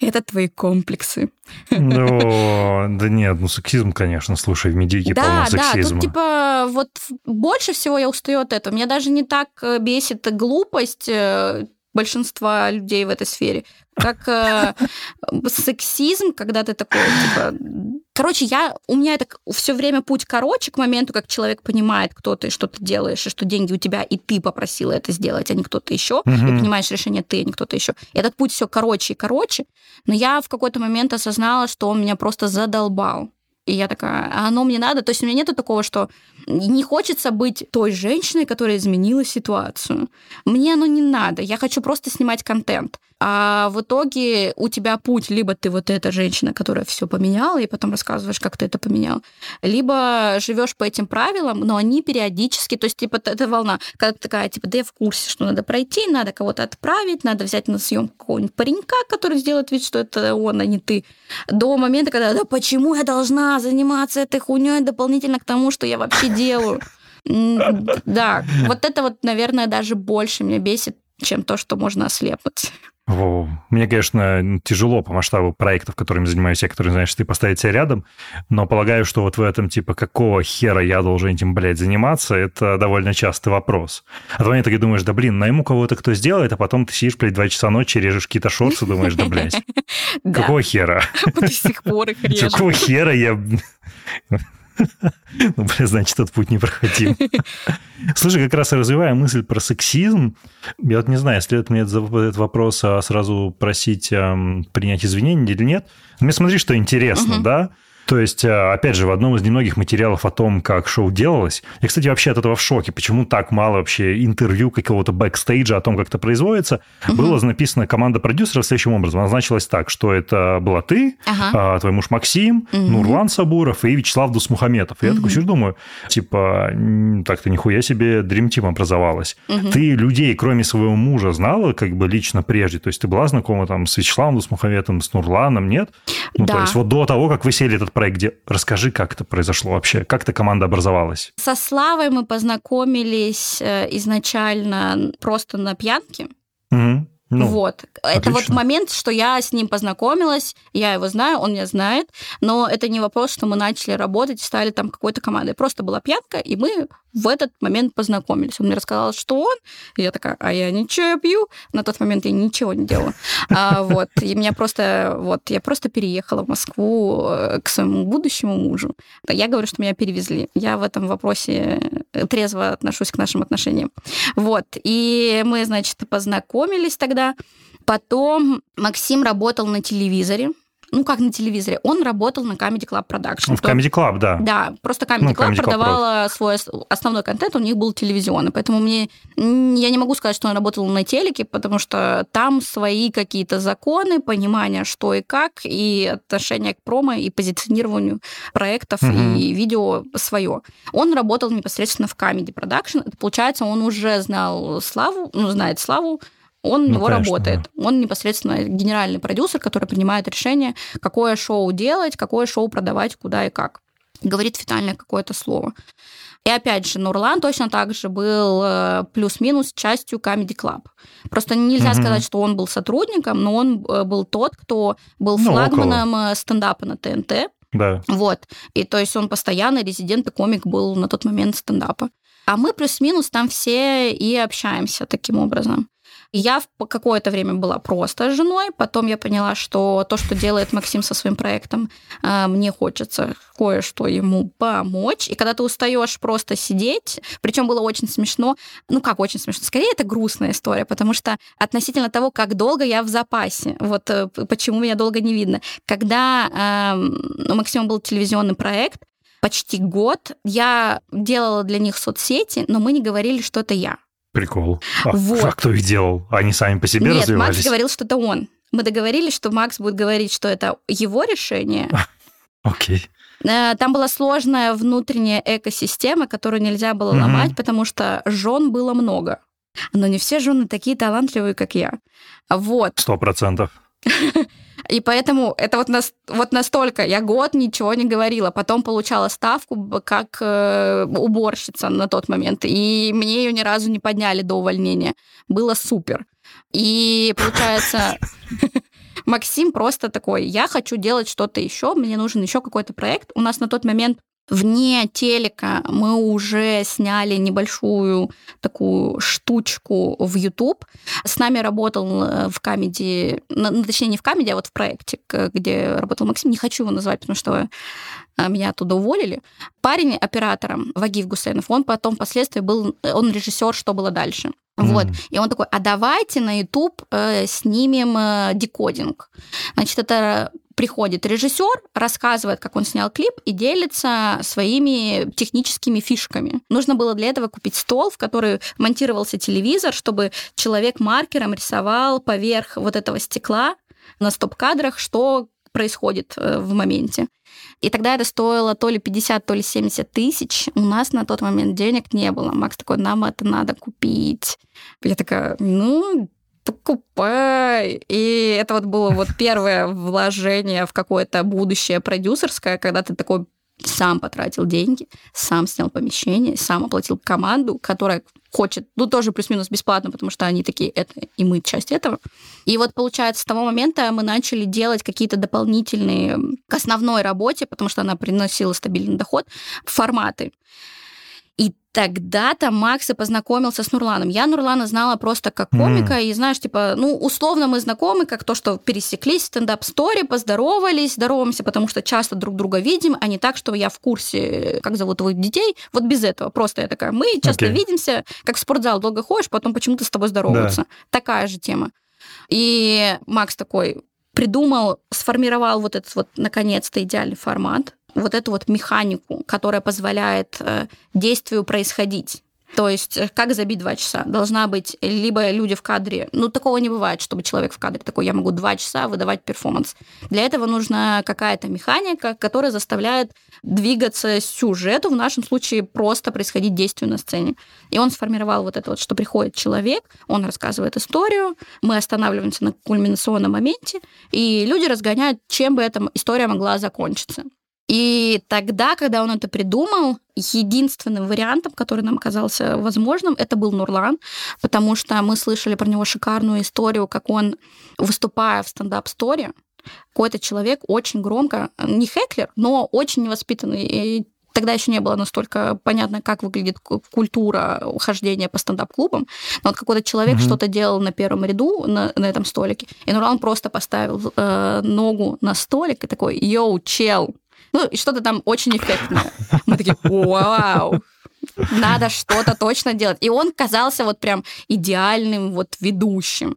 это твои комплексы. Ну, да нет, ну сексизм, конечно, слушай, в медике да, полно сексизма. Да, тут типа вот больше всего я устаю от этого. Меня даже не так э, бесит глупость э, большинства людей в этой сфере, как э, сексизм, когда ты такой, типа... Короче, я, у меня это все время путь короче к моменту, как человек понимает, кто ты, что ты делаешь, и что деньги у тебя, и ты попросила это сделать, а не кто-то еще, угу. и принимаешь решение ты, а не кто-то еще. Этот путь все короче и короче, но я в какой-то момент осознала, что он меня просто задолбал. И я такая, а оно мне надо? То есть у меня нету такого, что не хочется быть той женщиной, которая изменила ситуацию. Мне оно не надо. Я хочу просто снимать контент. А в итоге у тебя путь, либо ты вот эта женщина, которая все поменяла, и потом рассказываешь, как ты это поменял, либо живешь по этим правилам, но они периодически, то есть, типа, эта волна, когда ты такая, типа, да я в курсе, что надо пройти, надо кого-то отправить, надо взять на съемку какого-нибудь паренька, который сделает вид, что это он, а не ты, до момента, когда, да почему я должна заниматься этой хуйней дополнительно к тому, что я вообще делаю? Да, вот это вот, наверное, даже больше меня бесит, чем то, что можно ослепнуть. Мне, конечно, тяжело по масштабу проектов, которыми занимаюсь я, которые, знаешь, ты поставить себя рядом, но полагаю, что вот в этом, типа, какого хера я должен этим, блядь, заниматься, это довольно частый вопрос. А то ты думаешь, да, блин, найму кого-то, кто сделает, а потом ты сидишь, блядь, два часа ночи, режешь какие-то шорты, думаешь, да, блядь, какого хера? До сих пор их. Какого хера я... Ну, бля, значит, этот путь не проходим. Слушай, как раз развивая мысль про сексизм, я вот не знаю, следует мне этот вопрос а сразу просить принять извинения или нет. Мне смотри, что интересно, да? То есть, э, опять же, в одном из немногих материалов о том, как шоу делалось, я, кстати, вообще от этого в шоке, почему так мало вообще интервью какого-то бэкстейджа о том, как это производится, угу. было написано команда продюсеров следующим образом. Она значилась так, что это была ты, ага. А, твой муж Максим, угу. Нурлан Сабуров и Вячеслав Дусмухаметов. И угу. я такой сижу, думаю, типа, так-то нихуя себе Dream Team образовалась. Угу. Ты людей, кроме своего мужа, знала как бы лично прежде? То есть ты была знакома там с Вячеславом Дусмухаметом, с Нурланом, нет? Ну, да. то есть вот до того, как вы сели этот проект где Расскажи, как это произошло вообще, как эта команда образовалась? Со Славой мы познакомились э, изначально просто на пьянке. Угу. Ну, вот. Отлично. Это вот момент, что я с ним познакомилась, я его знаю, он меня знает, но это не вопрос, что мы начали работать стали там какой-то командой. Просто была пьянка, и мы в этот момент познакомились. Он мне рассказал, что он, и я такая, а я ничего, я пью. На тот момент я ничего не делала. А, вот, и меня просто, вот, я просто переехала в Москву э, к своему будущему мужу. Я говорю, что меня перевезли. Я в этом вопросе э, трезво отношусь к нашим отношениям. Вот, и мы, значит, познакомились тогда. Потом Максим работал на телевизоре, ну, как на телевизоре, он работал на Comedy Club Production. В Comedy Club, да. Да, просто Comedy ну, Club Comedy продавала Club свой основной контент, у них был телевизионный, поэтому мне я не могу сказать, что он работал на телеке, потому что там свои какие-то законы, понимание, что и как, и отношение к промо, и позиционированию проектов, угу. и видео свое. Он работал непосредственно в Comedy Production, это, получается, он уже знал Славу, ну, знает Славу, он ну, него конечно, работает. Да. Он непосредственно генеральный продюсер, который принимает решение, какое шоу делать, какое шоу продавать, куда и как. Говорит финальное какое-то слово. И опять же, Нурлан точно так же был э, плюс-минус частью Comedy Club. Просто нельзя угу. сказать, что он был сотрудником, но он э, был тот, кто был ну, флагманом около. Э, стендапа на ТНТ. Да. Вот. И то есть он постоянный резидент и комик был на тот момент стендапа. А мы плюс-минус там все и общаемся таким образом. Я какое-то время была просто женой, потом я поняла, что то, что делает Максим со своим проектом, э, мне хочется кое-что ему помочь. И когда ты устаешь просто сидеть, причем было очень смешно, ну как очень смешно, скорее это грустная история, потому что относительно того, как долго я в запасе, вот э, почему меня долго не видно. Когда э, у Максима был телевизионный проект, почти год. Я делала для них соцсети, но мы не говорили, что это я. Прикол. А, Вот. а кто их делал? Они сами по себе Нет, развивались? Макс говорил, что это он. Мы договорились, что Макс будет говорить, что это его решение. Окей. Э, Там была сложная внутренняя экосистема, которую нельзя было Мгм. ломать, потому что жен было много. Но не все жены такие талантливые, как я. Вот. Сто процентов. И поэтому это вот, нас, вот настолько. Я год ничего не говорила. Потом получала ставку как э, уборщица на тот момент. И мне ее ни разу не подняли до увольнения. Было супер. И получается, Максим просто такой, я хочу делать что-то еще, мне нужен еще какой-то проект. У нас на тот момент вне телека мы уже сняли небольшую такую штучку в YouTube. С нами работал э, в камеди, ну, точнее, не в камеди, а вот в проекте, к- где работал Максим. Не хочу его назвать, потому что э, меня оттуда уволили. Парень оператором, Вагив Гусейнов, он потом впоследствии был, он режиссер «Что было дальше?». Вот. Мгм. И он такой, а давайте на YouTube э, снимем э, декодинг. Значит, это приходит режиссер, рассказывает, как он снял клип и делится своими техническими фишками. Нужно было для этого купить стол, в который монтировался телевизор, чтобы человек маркером рисовал поверх вот этого стекла на стоп-кадрах, что происходит э, в моменте. И тогда это стоило то ли 50, то ли 70 тысяч. У нас на тот момент денег не было. Макс такой, нам это надо купить. Я такая, ну, покупай. И это вот было вот первое вложение в какое-то будущее продюсерское, когда ты такой сам потратил деньги, сам снял помещение, сам оплатил команду, которая хочет, ну, тоже плюс-минус бесплатно, потому что они такие, это и мы часть этого. И вот, получается, с того момента мы начали делать какие-то дополнительные к основной работе, потому что она приносила стабильный доход, форматы. И тогда-то Макс и познакомился с Нурланом. Я Нурлана знала просто как комика, и знаешь, типа, ну, условно мы знакомы, как то, что пересеклись в стендап-сторе, поздоровались, здороваемся, потому что часто друг друга видим, а не так, что я в курсе, как зовут твоих детей. Вот без этого. Просто я такая, мы часто Окей. видимся, как в спортзал долго ходишь, потом почему-то с тобой здороваются. Такая же тема. И Макс такой придумал, сформировал вот этот вот, наконец-то, идеальный формат, вот эту вот механику, которая позволяет э, действию происходить. То есть, э, как забить два часа? Должна быть либо люди в кадре, ну, такого не бывает, чтобы человек в кадре такой, я могу два часа выдавать перформанс. Для этого нужна какая-то механика, которая заставляет двигаться сюжету, в нашем случае просто происходить действию на сцене. И он сформировал вот это вот, что приходит человек, он рассказывает историю, мы останавливаемся на кульминационном моменте, и люди разгоняют, чем бы эта история могла закончиться. И тогда, когда он это придумал, единственным вариантом, который нам казался возможным, это был Нурлан, потому что мы слышали про него шикарную историю, как он, выступая в стендап-сторе, какой-то человек очень громко, не хеклер, но очень невоспитанный, и тогда еще не было настолько понятно, как выглядит ку- культура хождения по стендап-клубам. Но вот какой-то человек Мгм. что-то делал на первом ряду на, на этом столике, и Нурлан просто поставил э, ногу на столик и такой, йоу, чел, ну, и что-то там очень эффектное. Мы такие, вау, надо что-то точно делать. И он казался вот прям идеальным вот ведущим.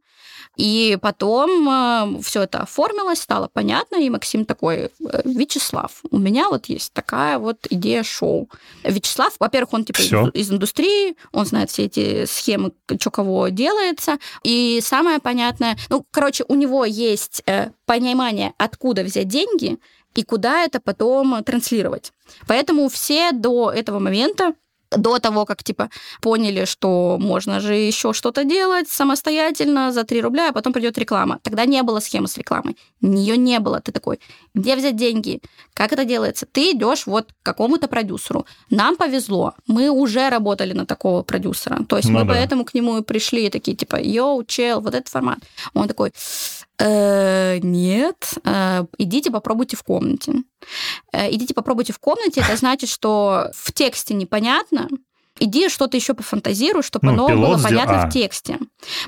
И потом все это оформилось, стало понятно, и Максим такой, «Э, Вячеслав, у меня вот есть такая вот идея шоу. Вячеслав, во-первых, он типа из, из индустрии, он знает все эти схемы, что кого делается, и самое понятное, ну, короче, у него есть э, понимание, откуда взять деньги и куда это потом транслировать. Поэтому все до этого момента до того, как типа поняли, что можно же еще что-то делать самостоятельно за 3 рубля, а потом придет реклама. Тогда не было схемы с рекламой. Ее не было. Ты такой, где взять деньги? Как это делается? Ты идешь вот к какому-то продюсеру. Нам повезло. Мы уже работали на такого продюсера. То есть Ну мы да. поэтому к нему и пришли такие, типа, йоу, чел, вот этот формат. Он такой, «Э, нет, э, идите попробуйте в комнате. Э, идите попробуйте в комнате, это значит, что в тексте непонятно, иди что-то еще пофантазируй, чтобы Ну, оно было сдел- понятно а. в тексте.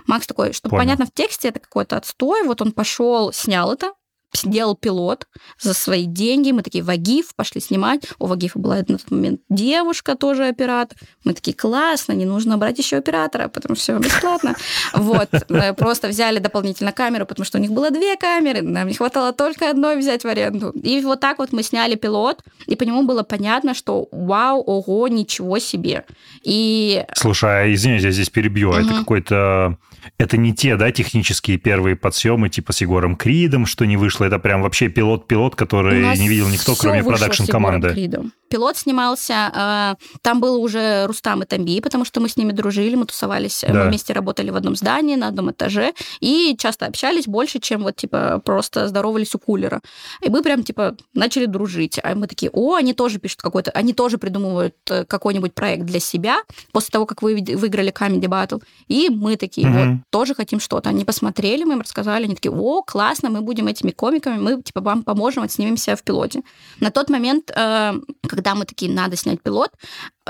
Макс такой, чтобы Понял. понятно в тексте, это какой-то отстой, вот он пошел, снял это, сделал пилот за свои деньги. Мы такие, Вагиф, пошли снимать. У Вагифа была на тот момент девушка, тоже оператор. Мы такие, классно, не нужно брать еще оператора, потому что все бесплатно. Вот, просто взяли дополнительно камеру, потому что у них было две камеры, нам не хватало только одной взять в аренду. И вот так вот мы сняли пилот, и по нему было понятно, что вау, ого, ничего себе. И... Слушай, а извините, я здесь перебью. Угу. Это какой-то это не те, да, технические первые подсъемы, типа с Егором Кридом, что не вышло. Это прям вообще пилот-пилот, который не видел никто, кроме продакшн-команды пилот снимался, а, там был уже Рустам и Тамби, потому что мы с ними дружили, мы тусовались, да. мы вместе работали в одном здании, на одном этаже, и часто общались больше, чем вот, типа, просто здоровались у кулера. И мы прям, типа, начали дружить. А мы такие, о, они тоже пишут какой-то, они тоже придумывают э, какой-нибудь проект для себя после того, как вы выиграли Comedy Battle. И мы такие, угу. вот, тоже хотим что-то. Они посмотрели, мы им рассказали, они такие, о, классно, мы будем этими комиками, мы, типа, вам поможем, отснимемся в пилоте. На тот момент, э, когда когда мы такие, надо снять пилот,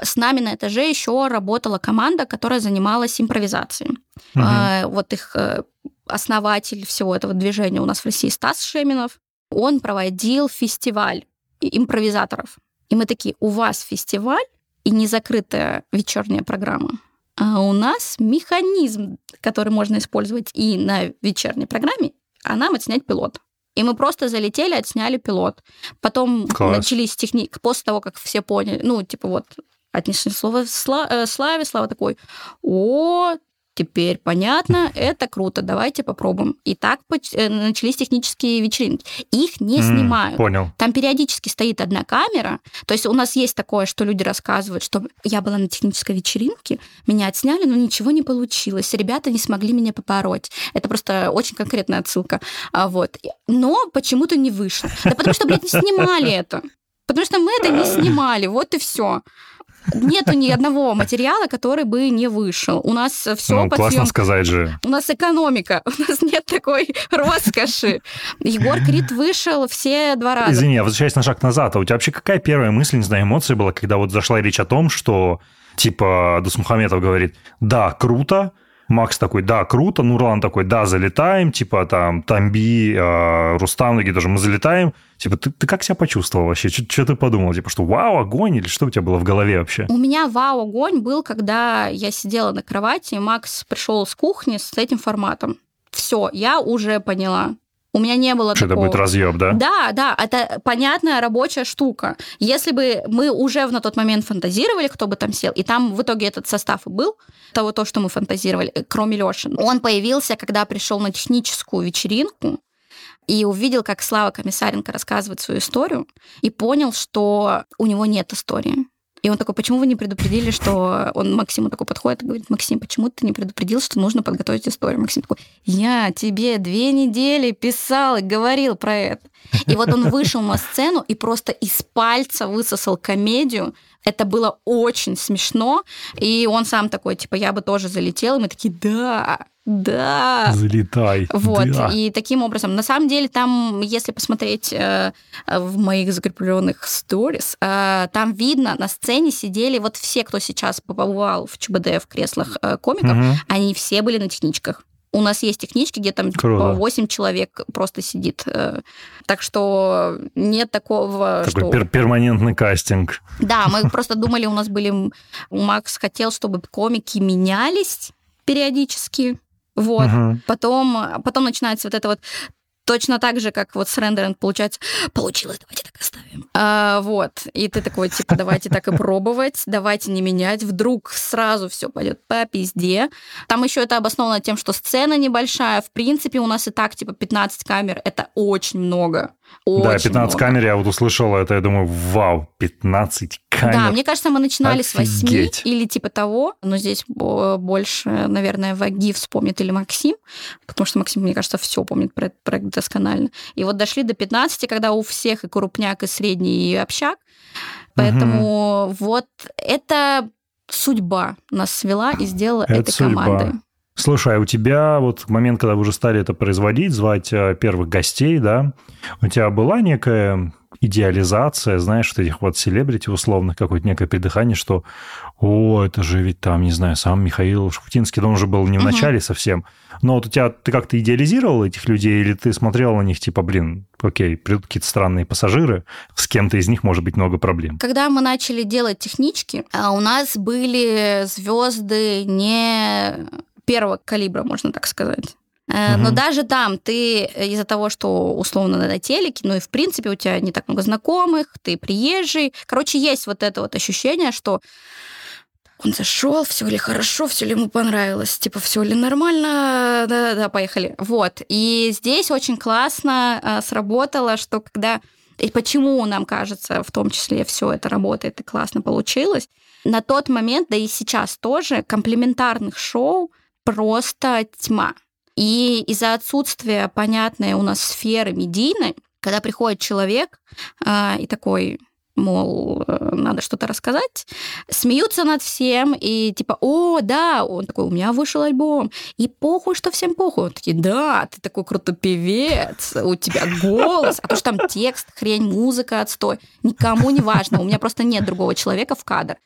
с нами на этаже еще работала команда, которая занималась импровизацией. Угу. Вот их э, основатель всего этого движения у нас в России Стас Шеминов. Он проводил фестиваль импровизаторов. И мы такие, у вас фестиваль и не закрытая вечерняя программа. А у нас механизм, который можно использовать и на вечерней программе, а нам отснять пилот. И мы просто залетели, отсняли пилот. Потом Класс. начались техники, после того, как все поняли, ну, типа вот, отнесли слово э, Славе, Слава такой, о, Теперь понятно, это круто, давайте попробуем. И так э, начались технические вечеринки. Их не mm, снимают. Понял. Там периодически стоит одна камера. То есть у нас есть такое, что люди рассказывают, что я была на технической вечеринке, меня отсняли, но ничего не получилось. Ребята не смогли меня попороть. Это просто очень конкретная отсылка. А Вот. Но почему-то не вышло. Да потому что, блядь, не снимали это. Потому что мы это не снимали, вот и все нету ни одного материала, который бы не вышел. У нас все ну, классно съем... сказать же. У нас экономика, у нас нет такой роскоши. Егор Крид вышел все два раза. Извини, я возвращаюсь на шаг назад. А у тебя вообще какая первая мысль, не знаю, эмоция была, когда вот зашла речь о том, что типа Дусмухаметов говорит, да, круто, Макс такой, да, круто. Нурлан такой, да, залетаем. Типа там Тамби, э, Рустам такие тоже, мы залетаем. Типа, ты, ты как себя почувствовал вообще? Что ты подумал? Типа, что вау, огонь? Или что у тебя было в голове вообще? У меня вау, огонь был, когда я сидела на кровати, и Макс пришел с кухни с этим форматом. Все, я уже поняла. У меня не было что такого. это будет разъеб, да? Да, да, это понятная рабочая штука. Если бы мы уже на тот момент фантазировали, кто бы там сел, и там в итоге этот состав и был, того, то, что мы фантазировали, э, кроме Леши, он появился, когда пришел на техническую вечеринку, и увидел, как Слава Комиссаренко рассказывает свою историю, и понял, что у него нет истории. И он такой, почему вы не предупредили, что... Он Максиму такой подходит и говорит, Максим, почему ты не предупредил, что нужно подготовить историю? Максим такой, я тебе две недели писал и говорил про это. И вот он вышел на сцену и просто из пальца высосал комедию. Это было очень смешно. И он сам такой, типа, я бы тоже залетел. И мы такие, да, да. Залетай. Вот. Да. И таким образом, на самом деле, там, если посмотреть э, в моих закрепленных сторис, э, там видно, на сцене сидели вот все, кто сейчас побывал в ЧБД в креслах э, комиков, угу. они все были на техничках. У нас есть технички, где там Круто. 8 человек просто сидит. Э, так что нет такого, Такой что... пер перманентный кастинг. Да, мы просто думали, у нас были... Макс хотел, чтобы комики менялись периодически, вот. Угу. Потом, потом начинается вот это вот точно так же, как вот с рендеринг получается, получилось, давайте так оставим. А, вот, и ты такой, типа, давайте так и пробовать, давайте не менять, вдруг сразу все пойдет по пизде. Там еще это обосновано тем, что сцена небольшая, в принципе, у нас и так, типа, 15 камер, это очень много. Очень да, 15 много. камер, я вот услышал это, я думаю, вау, 15 камер. Да, мне кажется, мы начинали Офигеть. с 8 или типа того, но здесь больше, наверное, Ваги вспомнит или Максим, потому что Максим, мне кажется, все помнит про этот проект досконально. И вот дошли до 15, когда у всех и крупняк, и средний, и общак. Поэтому угу. вот это судьба нас свела и сделала это этой судьба. командой. Слушай, а у тебя вот в момент, когда вы уже стали это производить, звать э, первых гостей, да, у тебя была некая идеализация, знаешь, вот этих вот селебрити условных, какое-то некое придыхание, что, о, это же ведь там, не знаю, сам Михаил Шафутинский, он уже был не в начале угу. совсем. Но вот у тебя, ты как-то идеализировал этих людей, или ты смотрел на них, типа, блин, окей, придут какие-то странные пассажиры, с кем-то из них может быть много проблем. Когда мы начали делать технички, а у нас были звезды не первого калибра, можно так сказать. Угу. Но даже там ты из-за того, что условно на телеке, ну и в принципе у тебя не так много знакомых, ты приезжий. Короче, есть вот это вот ощущение, что он зашел, все ли хорошо, все ли ему понравилось, типа, все ли нормально, да-да-да, поехали. Вот. И здесь очень классно а, сработало, что когда и почему нам кажется, в том числе все это работает и классно получилось. На тот момент, да и сейчас тоже, комплементарных шоу просто тьма. И из-за отсутствия понятной у нас сферы медийной, когда приходит человек э, и такой, мол, э, надо что-то рассказать, смеются над всем, и типа, о, да, он такой, у меня вышел альбом, и похуй, что всем похуй. Он такие, да, ты такой крутой певец, у тебя голос, а то, что там текст, хрень, музыка, отстой, никому не важно, у меня просто нет другого человека в кадр.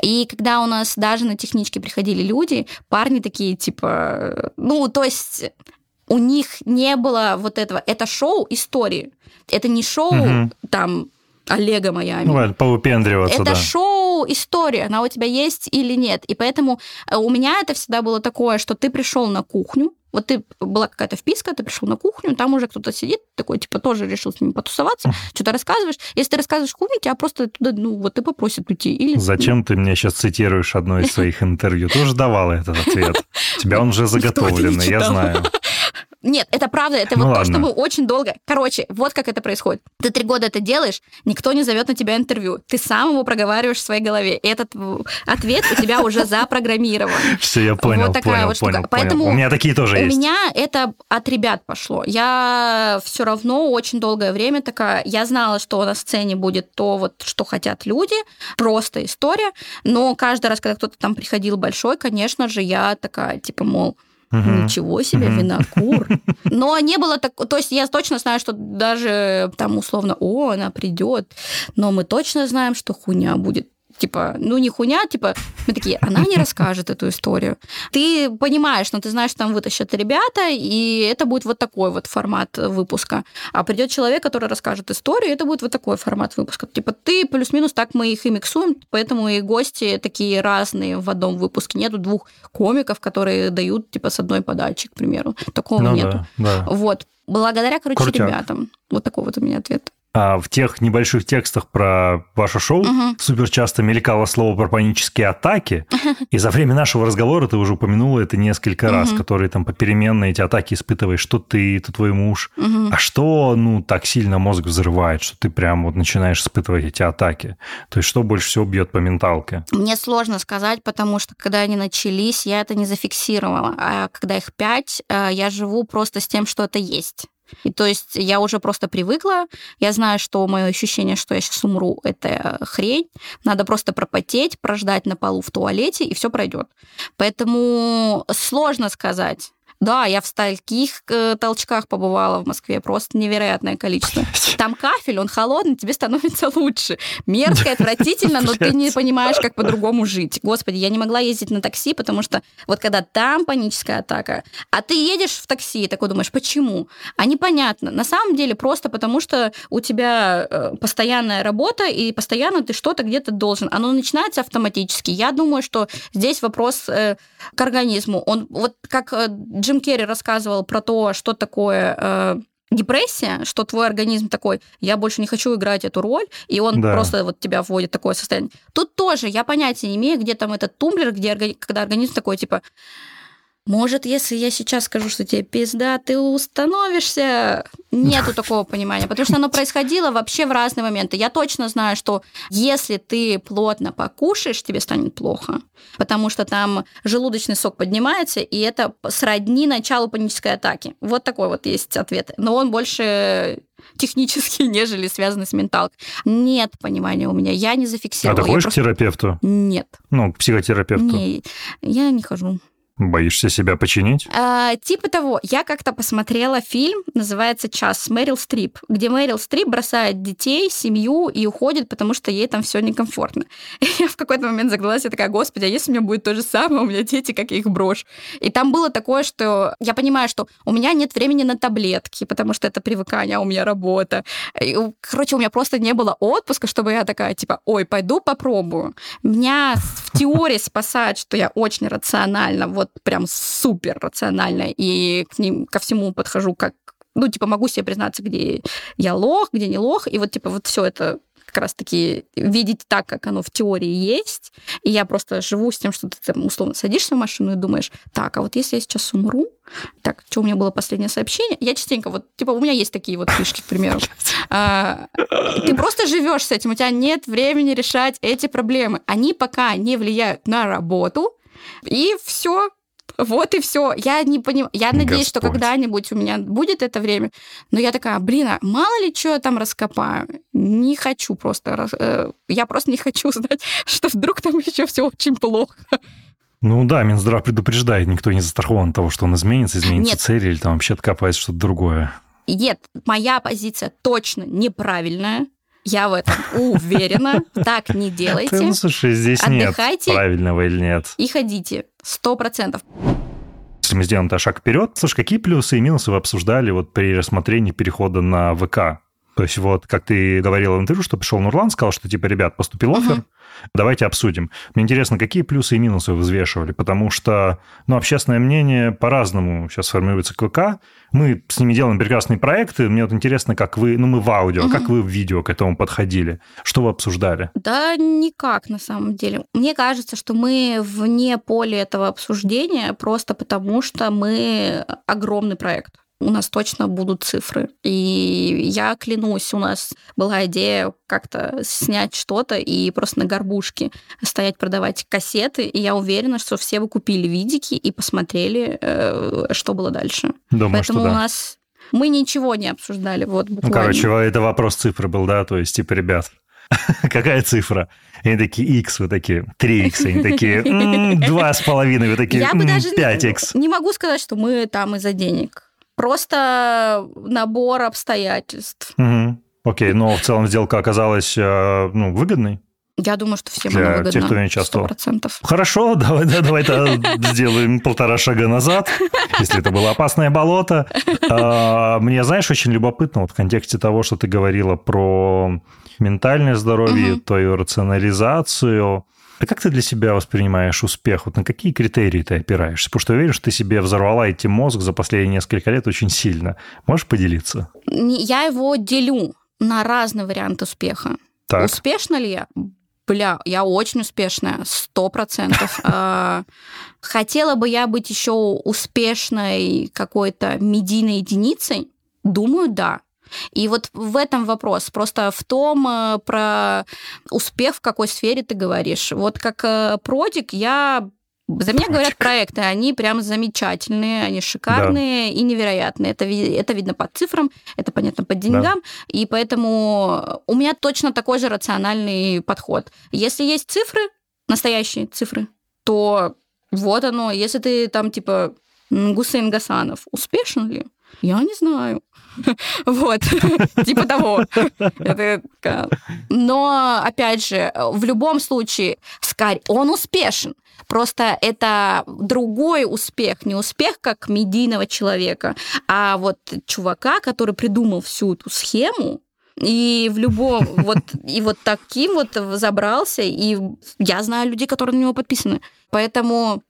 И когда у нас даже на техничке приходили люди, парни такие, типа, ну, то есть у них не было вот этого, это шоу истории, это не шоу угу. там Олега Майами. Ну, это повыпендриваться, Это да. шоу история, она у тебя есть или нет. И поэтому э, у меня это всегда было такое, что ты пришел на кухню, вот ты была какая-то вписка, ты пришел на кухню, там уже кто-то сидит, такой, типа, тоже решил с ними потусоваться, что-то рассказываешь. Если ты рассказываешь кухню, тебя просто туда, ну, вот и попросят уйти. Или... Зачем ты мне сейчас цитируешь одно из своих интервью? Ты уже давала этот ответ. Тебя он уже заготовленный, я знаю. Нет, это правда, это ну вот ладно. то, что мы очень долго... Короче, вот как это происходит. Ты три года это делаешь, никто не зовет на тебя интервью. Ты сам его проговариваешь в своей голове. И этот ответ у тебя уже запрограммирован. Все, я понял, вот такая понял, вот штука. понял. Поэтому у меня такие тоже есть. У меня это от ребят пошло. Я все равно очень долгое время такая... Я знала, что на сцене будет то, вот, что хотят люди. Просто история. Но каждый раз, когда кто-то там приходил большой, конечно же, я такая, типа, мол, Угу. Ничего себе, угу. винокур. Но не было так... То есть я точно знаю, что даже там условно, о, она придет, но мы точно знаем, что хуйня будет типа, ну не хуйня, типа, мы такие, она не расскажет эту историю. Ты понимаешь, но ты знаешь, там вытащат ребята, и это будет вот такой вот формат выпуска. А придет человек, который расскажет историю, и это будет вот такой формат выпуска. Типа ты плюс-минус так мы их и миксуем, поэтому и гости такие разные в одном выпуске. Нету двух комиков, которые дают типа с одной подачи, к примеру. Такого ну, нету. Да, да. Вот. Благодаря, короче, Крутяк. ребятам. Вот такой вот у меня ответ. А в тех небольших текстах про ваше шоу угу. супер часто мелькало слово про панические атаки. И за время нашего разговора ты уже упомянула это несколько угу. раз, которые там попеременно эти атаки испытываешь, что ты, то твой муж. Угу. А что, ну, так сильно мозг взрывает, что ты прям вот начинаешь испытывать эти атаки? То есть что больше всего бьет по менталке? Мне сложно сказать, потому что когда они начались, я это не зафиксировала. А когда их пять, э, я живу просто с тем, что это есть. И то есть я уже просто привыкла, я знаю, что мое ощущение, что я сейчас умру, это хрень. Надо просто пропотеть, прождать на полу в туалете, и все пройдет. Поэтому сложно сказать. Да, я в стольких э, толчках побывала в Москве, просто невероятное количество. Там кафель, он холодный, тебе становится лучше. Мерзко, отвратительно, но ты не понимаешь, как по-другому жить. Господи, я не могла ездить на такси, потому что вот когда там паническая атака, а ты едешь в такси, такой думаешь, почему? А непонятно. На самом деле просто потому, что у тебя э, постоянная работа, и постоянно ты что-то где-то должен. Оно начинается автоматически. Я думаю, что здесь вопрос э, к организму. Он вот как Джим Джим Керри рассказывал про то, что такое э, депрессия, что твой организм такой, я больше не хочу играть эту роль, и он да. просто вот тебя вводит в такое состояние. Тут тоже я понятия не имею, где там этот тумблер, где когда организм такой, типа, может, если я сейчас скажу, что тебе пизда, ты установишься? Нету такого понимания, потому что оно происходило вообще в разные моменты. Я точно знаю, что если ты плотно покушаешь, тебе станет плохо, потому что там желудочный сок поднимается, и это сродни началу панической атаки. Вот такой вот есть ответ. Но он больше технический, нежели связанный с менталкой. Нет понимания у меня, я не зафиксировала. А ты ходишь просто... к терапевту? Нет. Ну, к психотерапевту? Не, я не хожу. Боишься себя починить? А, типа того. Я как-то посмотрела фильм, называется «Час» с Мэрил Стрип, где Мэрил Стрип бросает детей, семью и уходит, потому что ей там все некомфортно. И я в какой-то момент загналась, я такая, господи, а если у меня будет то же самое, у меня дети, как я их брошу? И там было такое, что я понимаю, что у меня нет времени на таблетки, потому что это привыкание, а у меня работа. И, короче, у меня просто не было отпуска, чтобы я такая, типа, ой, пойду попробую. Меня в теории спасает, что я очень рационально, вот прям супер рационально, и к ним, ко всему подхожу как ну, типа, могу себе признаться, где я лох, где не лох, и вот, типа, вот все это как раз-таки видеть так, как оно в теории есть. И я просто живу с тем, что ты там, условно садишься в машину и думаешь, так, а вот если я сейчас умру, так, что у меня было последнее сообщение? Я частенько, вот, типа, у меня есть такие вот фишки, к примеру. А, ты просто живешь с этим, у тебя нет времени решать эти проблемы. Они пока не влияют на работу, и все, вот и все. Я не понимаю. Я надеюсь, Господь. что когда-нибудь у меня будет это время. Но я такая, блин, а мало ли что я там раскопаю. Не хочу просто. Э, я просто не хочу знать, что вдруг там еще все очень плохо. Ну да, Минздрав предупреждает, никто не застрахован от того, что он изменится, изменится Нет. цель или там вообще откопается что-то другое. Нет, моя позиция точно неправильная. Я в этом уверена. Так не делайте. Ну, слушай, здесь Отдыхайте нет правильного или нет. И ходите. Сто процентов. Если мы сделаем шаг вперед, слушай, какие плюсы и минусы вы обсуждали вот при рассмотрении перехода на ВК? То есть вот, как ты говорила в интервью, что пришел Нурлан, сказал, что типа, ребят, поступил офер, uh-huh. давайте обсудим. Мне интересно, какие плюсы и минусы вы взвешивали, потому что, ну, общественное мнение по-разному сейчас формируется к ВК. Мы с ними делаем прекрасные проекты. Мне вот интересно, как вы, ну, мы в аудио, uh-huh. как вы в видео к этому подходили? Что вы обсуждали? Да никак, на самом деле. Мне кажется, что мы вне поля этого обсуждения просто потому, что мы огромный проект у нас точно будут цифры. И я клянусь, у нас была идея как-то снять что-то и просто на горбушке стоять продавать кассеты. И я уверена, что все вы купили видики и посмотрели, э, что было дальше. Думаю, Поэтому что да. у нас мы ничего не обсуждали, вот буквально. Ну, короче, это вопрос цифры был, да? То есть, типа, ребят, какая цифра? И они такие, X, вы такие, 3X, они такие, два с половиной, вы такие, Я бы даже 5X. Не могу сказать, что мы там из-за денег просто набор обстоятельств. Угу. Окей, но в целом сделка оказалась э, ну, выгодной? Я думаю, что всем Для она выгодна. тех, кто не участвовал. 100%. Хорошо, давай, да, давай сделаем полтора шага назад, если это было опасное болото. А, мне, знаешь, очень любопытно вот в контексте того, что ты говорила про ментальное здоровье, твою рационализацию. А как ты для себя воспринимаешь успех? Вот на какие критерии ты опираешься? Потому что я уверен, что ты себе взорвала эти мозг за последние несколько лет очень сильно. Можешь поделиться? Я его делю на разные варианты успеха. Так. Успешна ли я? Бля, я очень успешная, сто процентов. А, хотела бы я быть еще успешной какой-то медийной единицей? Думаю, да. И вот в этом вопрос. Просто в том, э, про успех в какой сфере ты говоришь. Вот как э, продик я за меня говорят проекты, они прям замечательные, они шикарные да. и невероятные. Это, это видно по цифрам, это понятно по деньгам, да. и поэтому у меня точно такой же рациональный подход. Если есть цифры, настоящие цифры, то вот оно. Если ты там типа Гусейн Гасанов, успешен ли? Я не знаю. Вот, типа того. Но, опять же, в любом случае, Скарь, он успешен. Просто это другой успех, не успех как медийного человека, а вот чувака, который придумал всю эту схему, и в любом вот и вот таким вот забрался, и я знаю людей, которые на него подписаны, поэтому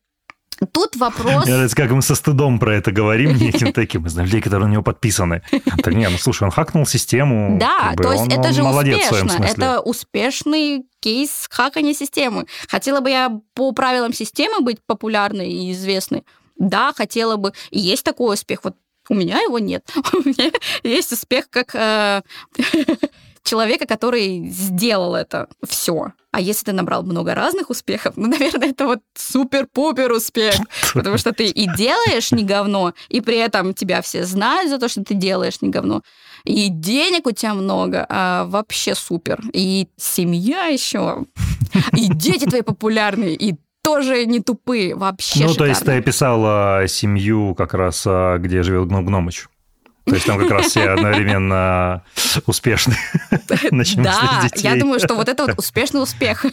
Тут вопрос... Мне нравится, как мы со стыдом про это говорим, неким таким, мы знаем людей, которые на него подписаны. Так не, ну слушай, он хакнул систему. Да, то есть это же успешно. Это успешный кейс хакания системы. Хотела бы я по правилам системы быть популярной и известной? Да, хотела бы. И есть такой успех. Вот у меня его нет. У меня есть успех как э, человека, который сделал это все. А если ты набрал много разных успехов, ну, наверное, это вот супер-пупер успех. Потому что ты и делаешь не говно, и при этом тебя все знают за то, что ты делаешь не говно. И денег у тебя много, а вообще супер. И семья еще, и дети твои популярные, и тоже не тупые, вообще Ну, шикарно. то есть ты описала семью как раз, а, где живет Гном Гномыч. То есть там как раз все одновременно успешны. Начнем Да, с детей. я думаю, что вот это вот успешный успех.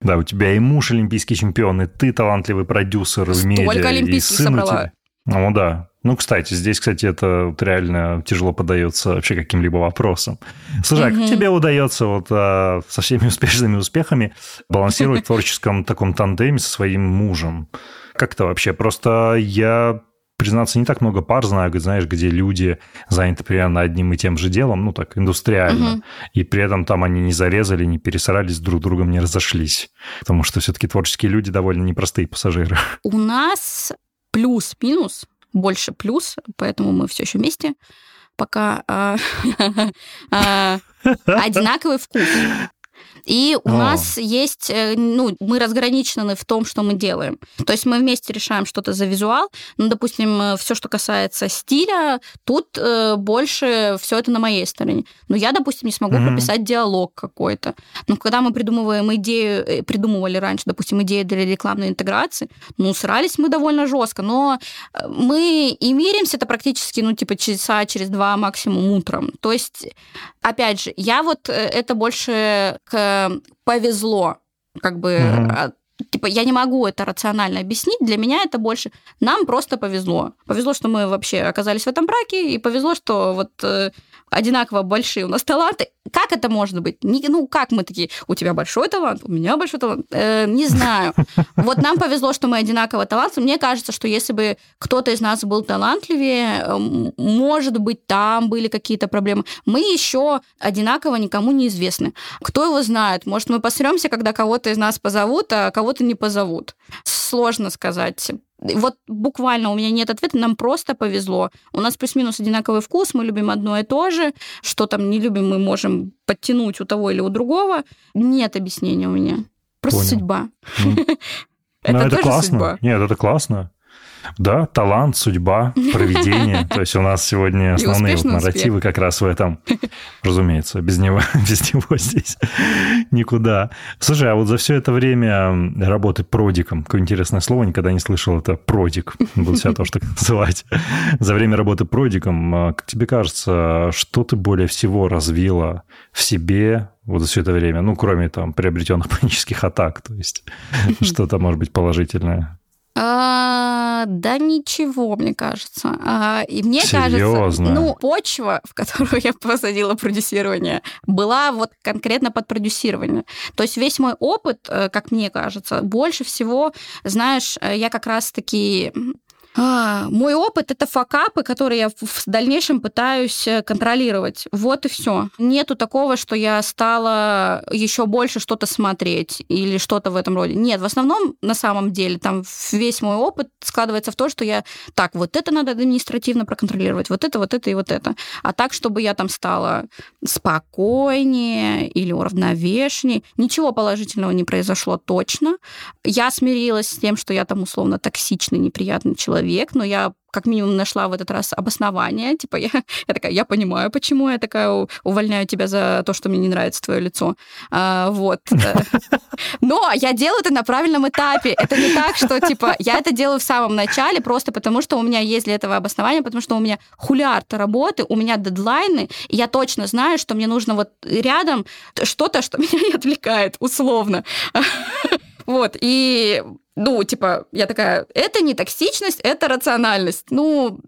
Да, у тебя и муж олимпийский чемпион, и ты талантливый продюсер в медиа. Столько и олимпийских собрала. тебя. Ну да. Ну, кстати, здесь, кстати, это вот реально тяжело подается вообще каким-либо вопросам. Слушай, а как тебе удается вот а, со всеми успешными успехами балансировать в творческом таком тандеме со своим мужем? Как это вообще? Просто я признаться, не так много пар знаю, знаешь, где люди заняты примерно одним и тем же делом, ну так, индустриально, Мгм. и при этом там они не зарезали, не пересрались, друг с другом не разошлись. Потому что все-таки творческие люди довольно непростые пассажиры. У нас плюс-минус, больше плюс, поэтому мы все еще вместе, пока а, а, одинаковый вкус. И у О. нас есть, э, ну, мы разграничены в том, что мы делаем. То есть мы вместе решаем что-то за визуал. Ну, допустим, все, что касается стиля, тут э, больше все это на моей стороне. Но я, допустим, не смогу Мгм. прописать диалог какой-то. Но когда мы придумываем идею, э, придумывали раньше, допустим, идею для рекламной интеграции, ну, срались мы довольно жестко, но э, мы и миримся это практически, ну, типа, часа через два максимум утром. То есть, опять же, я вот э, это больше к повезло, как бы, а, типа, я не могу это рационально объяснить, для меня это больше, нам просто повезло. Повезло, что мы вообще оказались в этом браке, и повезло, что вот э, одинаково большие у нас таланты. Как это может быть? Не- ну, как мы такие, у тебя большой талант, у меня большой талант? Э, не знаю. Вот нам повезло, что мы одинаково талантливы. Мне кажется, что если бы кто-то из нас был талантливее, может быть, там были какие-то проблемы. Мы еще одинаково никому не известны. Кто его знает? Может, мы посремся, когда кого-то из нас позовут, а кого-то не позовут. Сложно сказать. Вот буквально у меня нет ответа, нам просто повезло. У нас плюс-минус одинаковый вкус, мы любим одно и то же. Что там не любим, мы можем подтянуть у того или у другого. Нет объяснения у меня. Просто Понял. судьба. Это это тоже классно. судьба. Нет, это класно. Да, талант, судьба, проведение. То есть у нас сегодня основные вот нарративы как раз в этом. Разумеется, без него, без него здесь никуда. Слушай, а вот за все это время работы продиком, какое интересное слово, никогда не слышал, это продик. Буду себя тоже так называть. За время работы продиком, а, как тебе кажется, что ты более всего развила в себе вот за все это время? Ну, кроме там приобретенных панических атак, то есть что-то может быть положительное. А, да ничего, мне кажется. А, и мне Серьезно? кажется, ну, почва, в которую я посадила продюсирование, была вот конкретно под продюсирование. То есть весь мой опыт, э, как мне кажется, больше всего, знаешь, э, я как раз-таки а, мой опыт это факапы, которые я в дальнейшем пытаюсь э, контролировать. Вот и все. Нету такого, что я стала еще больше что-то смотреть или что-то в этом роде. Нет, в основном на самом деле там весь мой опыт складывается в то, что я так, вот это надо административно проконтролировать, вот это, вот это и вот это. А так, чтобы я там стала спокойнее или уравновешеннее, ничего положительного не произошло точно. Я смирилась с тем, что я там условно токсичный, неприятный человек, но я как минимум нашла в этот раз обоснование. Типа я, я такая, я понимаю, почему я такая увольняю тебя за то, что мне не нравится твое лицо. А, вот. Э, Но я делаю это на правильном этапе. Это не так, что типа я это делаю в самом начале просто потому, что у меня есть для этого обоснование, потому что у меня хулиард работы, у меня дедлайны, и я точно знаю, что мне нужно вот рядом что-то, что меня не отвлекает, условно. Вот, и, ну, типа, я такая, это не токсичность, это рациональность. Ну,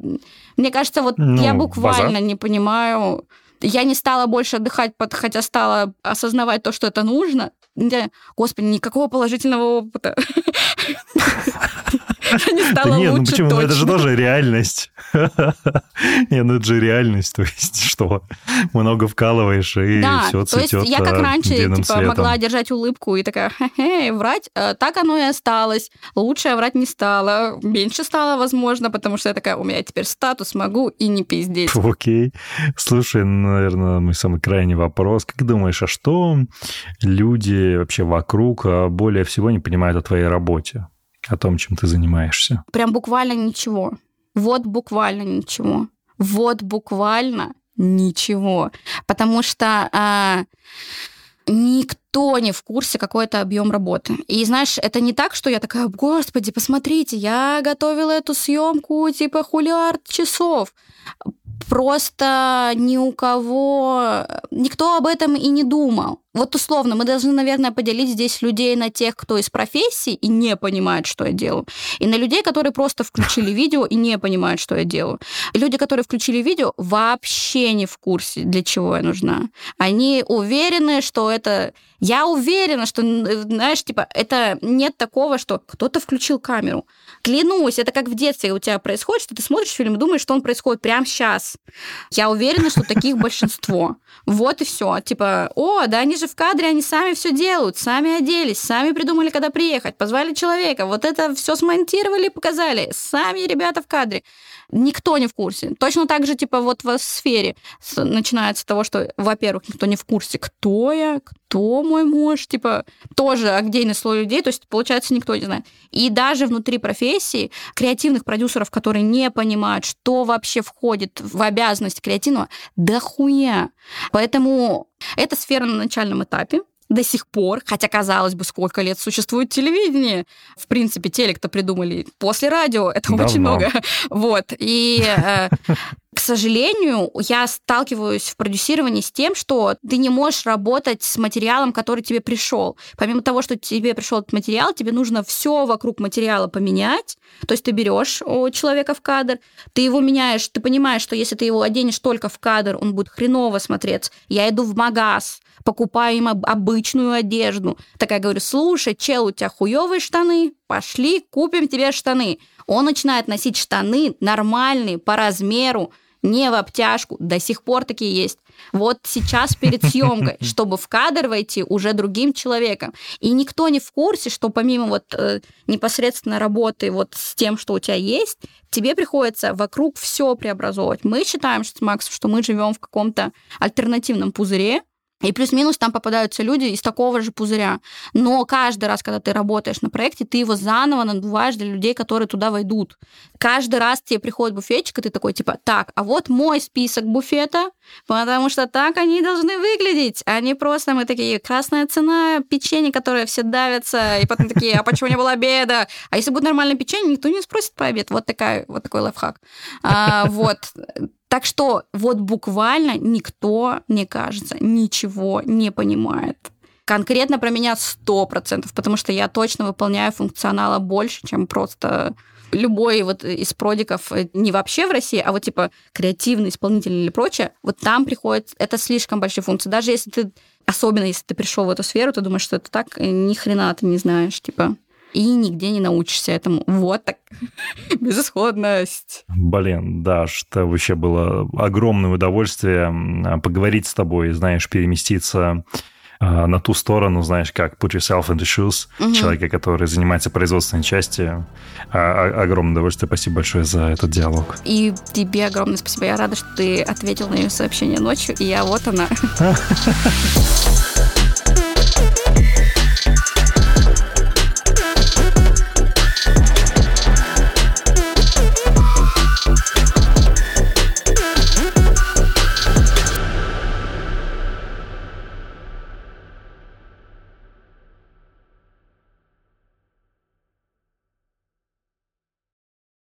мне кажется, вот Ну, я буквально базар. не понимаю, я не стала больше отдыхать, под- хотя стала осознавать то, что это нужно. Господи, никакого положительного опыта. Не нет, ну лучше почему? Ну это же тоже реальность. Не, ну это же реальность, то есть что? Много вкалываешь, и Да, все то есть цветет я как а, раньше типа, могла держать улыбку и такая, хе-хе, врать, э, так оно и осталось. Лучше я врать не стала, меньше стало, возможно, потому что я такая, у меня теперь статус, могу и не пиздеть. Окей. Слушай, ну, наверное, мой самый крайний вопрос. Как думаешь, а что люди вообще вокруг а, более всего не понимают о твоей работе? О том, чем ты занимаешься? Прям буквально ничего. Вот буквально ничего. Вот буквально ничего. Потому что а, никто не в курсе, какой это объем работы. И знаешь, это не так, что я такая, господи, посмотрите, я готовила эту съемку типа хулиард часов просто ни у кого, никто об этом и не думал. Вот условно, мы должны, наверное, поделить здесь людей на тех, кто из профессии и не понимает, что я делаю, и на людей, которые просто включили видео и не понимают, что я делаю. И люди, которые включили видео, вообще не в курсе, для чего я нужна. Они уверены, что это... Я уверена, что, знаешь, типа, это нет такого, что кто-то включил камеру. Клянусь, это как в детстве у тебя происходит, что ты смотришь фильм и думаешь, что он происходит прямо сейчас. Я уверена, что таких большинство. Вот и все. Типа, о, да они же в кадре, они сами все делают, сами оделись, сами придумали, когда приехать, позвали человека, вот это все смонтировали показали. Сами ребята в кадре. Никто не в курсе. Точно так же, типа, вот в сфере начинается с того, что, во-первых, никто не в курсе, кто я, кто мой муж, типа, тоже агдейный слой людей, то есть, получается, никто не знает. И даже внутри профессии креативных продюсеров, которые не понимают, что вообще входит в обязанность креативного, да хуя. Поэтому эта сфера на начальном этапе, до сих пор, хотя, казалось бы, сколько лет существует телевидение. В принципе, телек-то придумали после радио, это Давно. очень много. Вот. И э, к сожалению, я сталкиваюсь в продюсировании с тем, что ты не можешь работать с материалом, который тебе пришел. Помимо того, что тебе пришел этот материал, тебе нужно все вокруг материала поменять. То есть ты берешь у человека в кадр, ты его меняешь, ты понимаешь, что если ты его оденешь только в кадр, он будет хреново смотреться. Я иду в магаз, покупаю им обычную одежду. Такая говорю, слушай, чел, у тебя хуевые штаны, пошли, купим тебе штаны. Он начинает носить штаны нормальные, по размеру, не в обтяжку, до сих пор такие есть. Вот сейчас перед съемкой, чтобы в кадр войти уже другим человеком. И никто не в курсе, что помимо вот э, непосредственно работы вот с тем, что у тебя есть, тебе приходится вокруг все преобразовывать. Мы считаем, что с Максом, что мы живем в каком-то альтернативном пузыре, и плюс-минус там попадаются люди из такого же пузыря. Но каждый раз, когда ты работаешь на проекте, ты его заново надуваешь для людей, которые туда войдут. Каждый раз тебе приходит буфетчик, и ты такой, типа, так, а вот мой список буфета, потому что так они должны выглядеть. Они просто, мы такие, красная цена, печенье, которое все давятся, и потом такие, а почему не было обеда? А если будет нормальное печенье, никто не спросит по обед. Вот, такая, вот такой лайфхак. А, вот. Так что вот буквально никто, мне кажется, ничего не понимает. Конкретно про меня сто процентов, потому что я точно выполняю функционала больше, чем просто любой вот из продиков, э, не вообще в России, а вот типа креативный исполнитель или прочее, вот там приходит, это слишком большие функции. Даже если ты, особенно если ты пришел в эту сферу, ты думаешь, что это так, ни хрена ты не знаешь, типа и нигде не научишься этому. Вот так. Безысходность. Блин, да, что вообще было огромное удовольствие поговорить с тобой, знаешь, переместиться а, на ту сторону, знаешь, как put yourself in the shoes угу. человека, который занимается производственной частью. А, а, огромное удовольствие. Спасибо большое за этот диалог. И тебе огромное спасибо. Я рада, что ты ответил на ее сообщение ночью, и я вот она.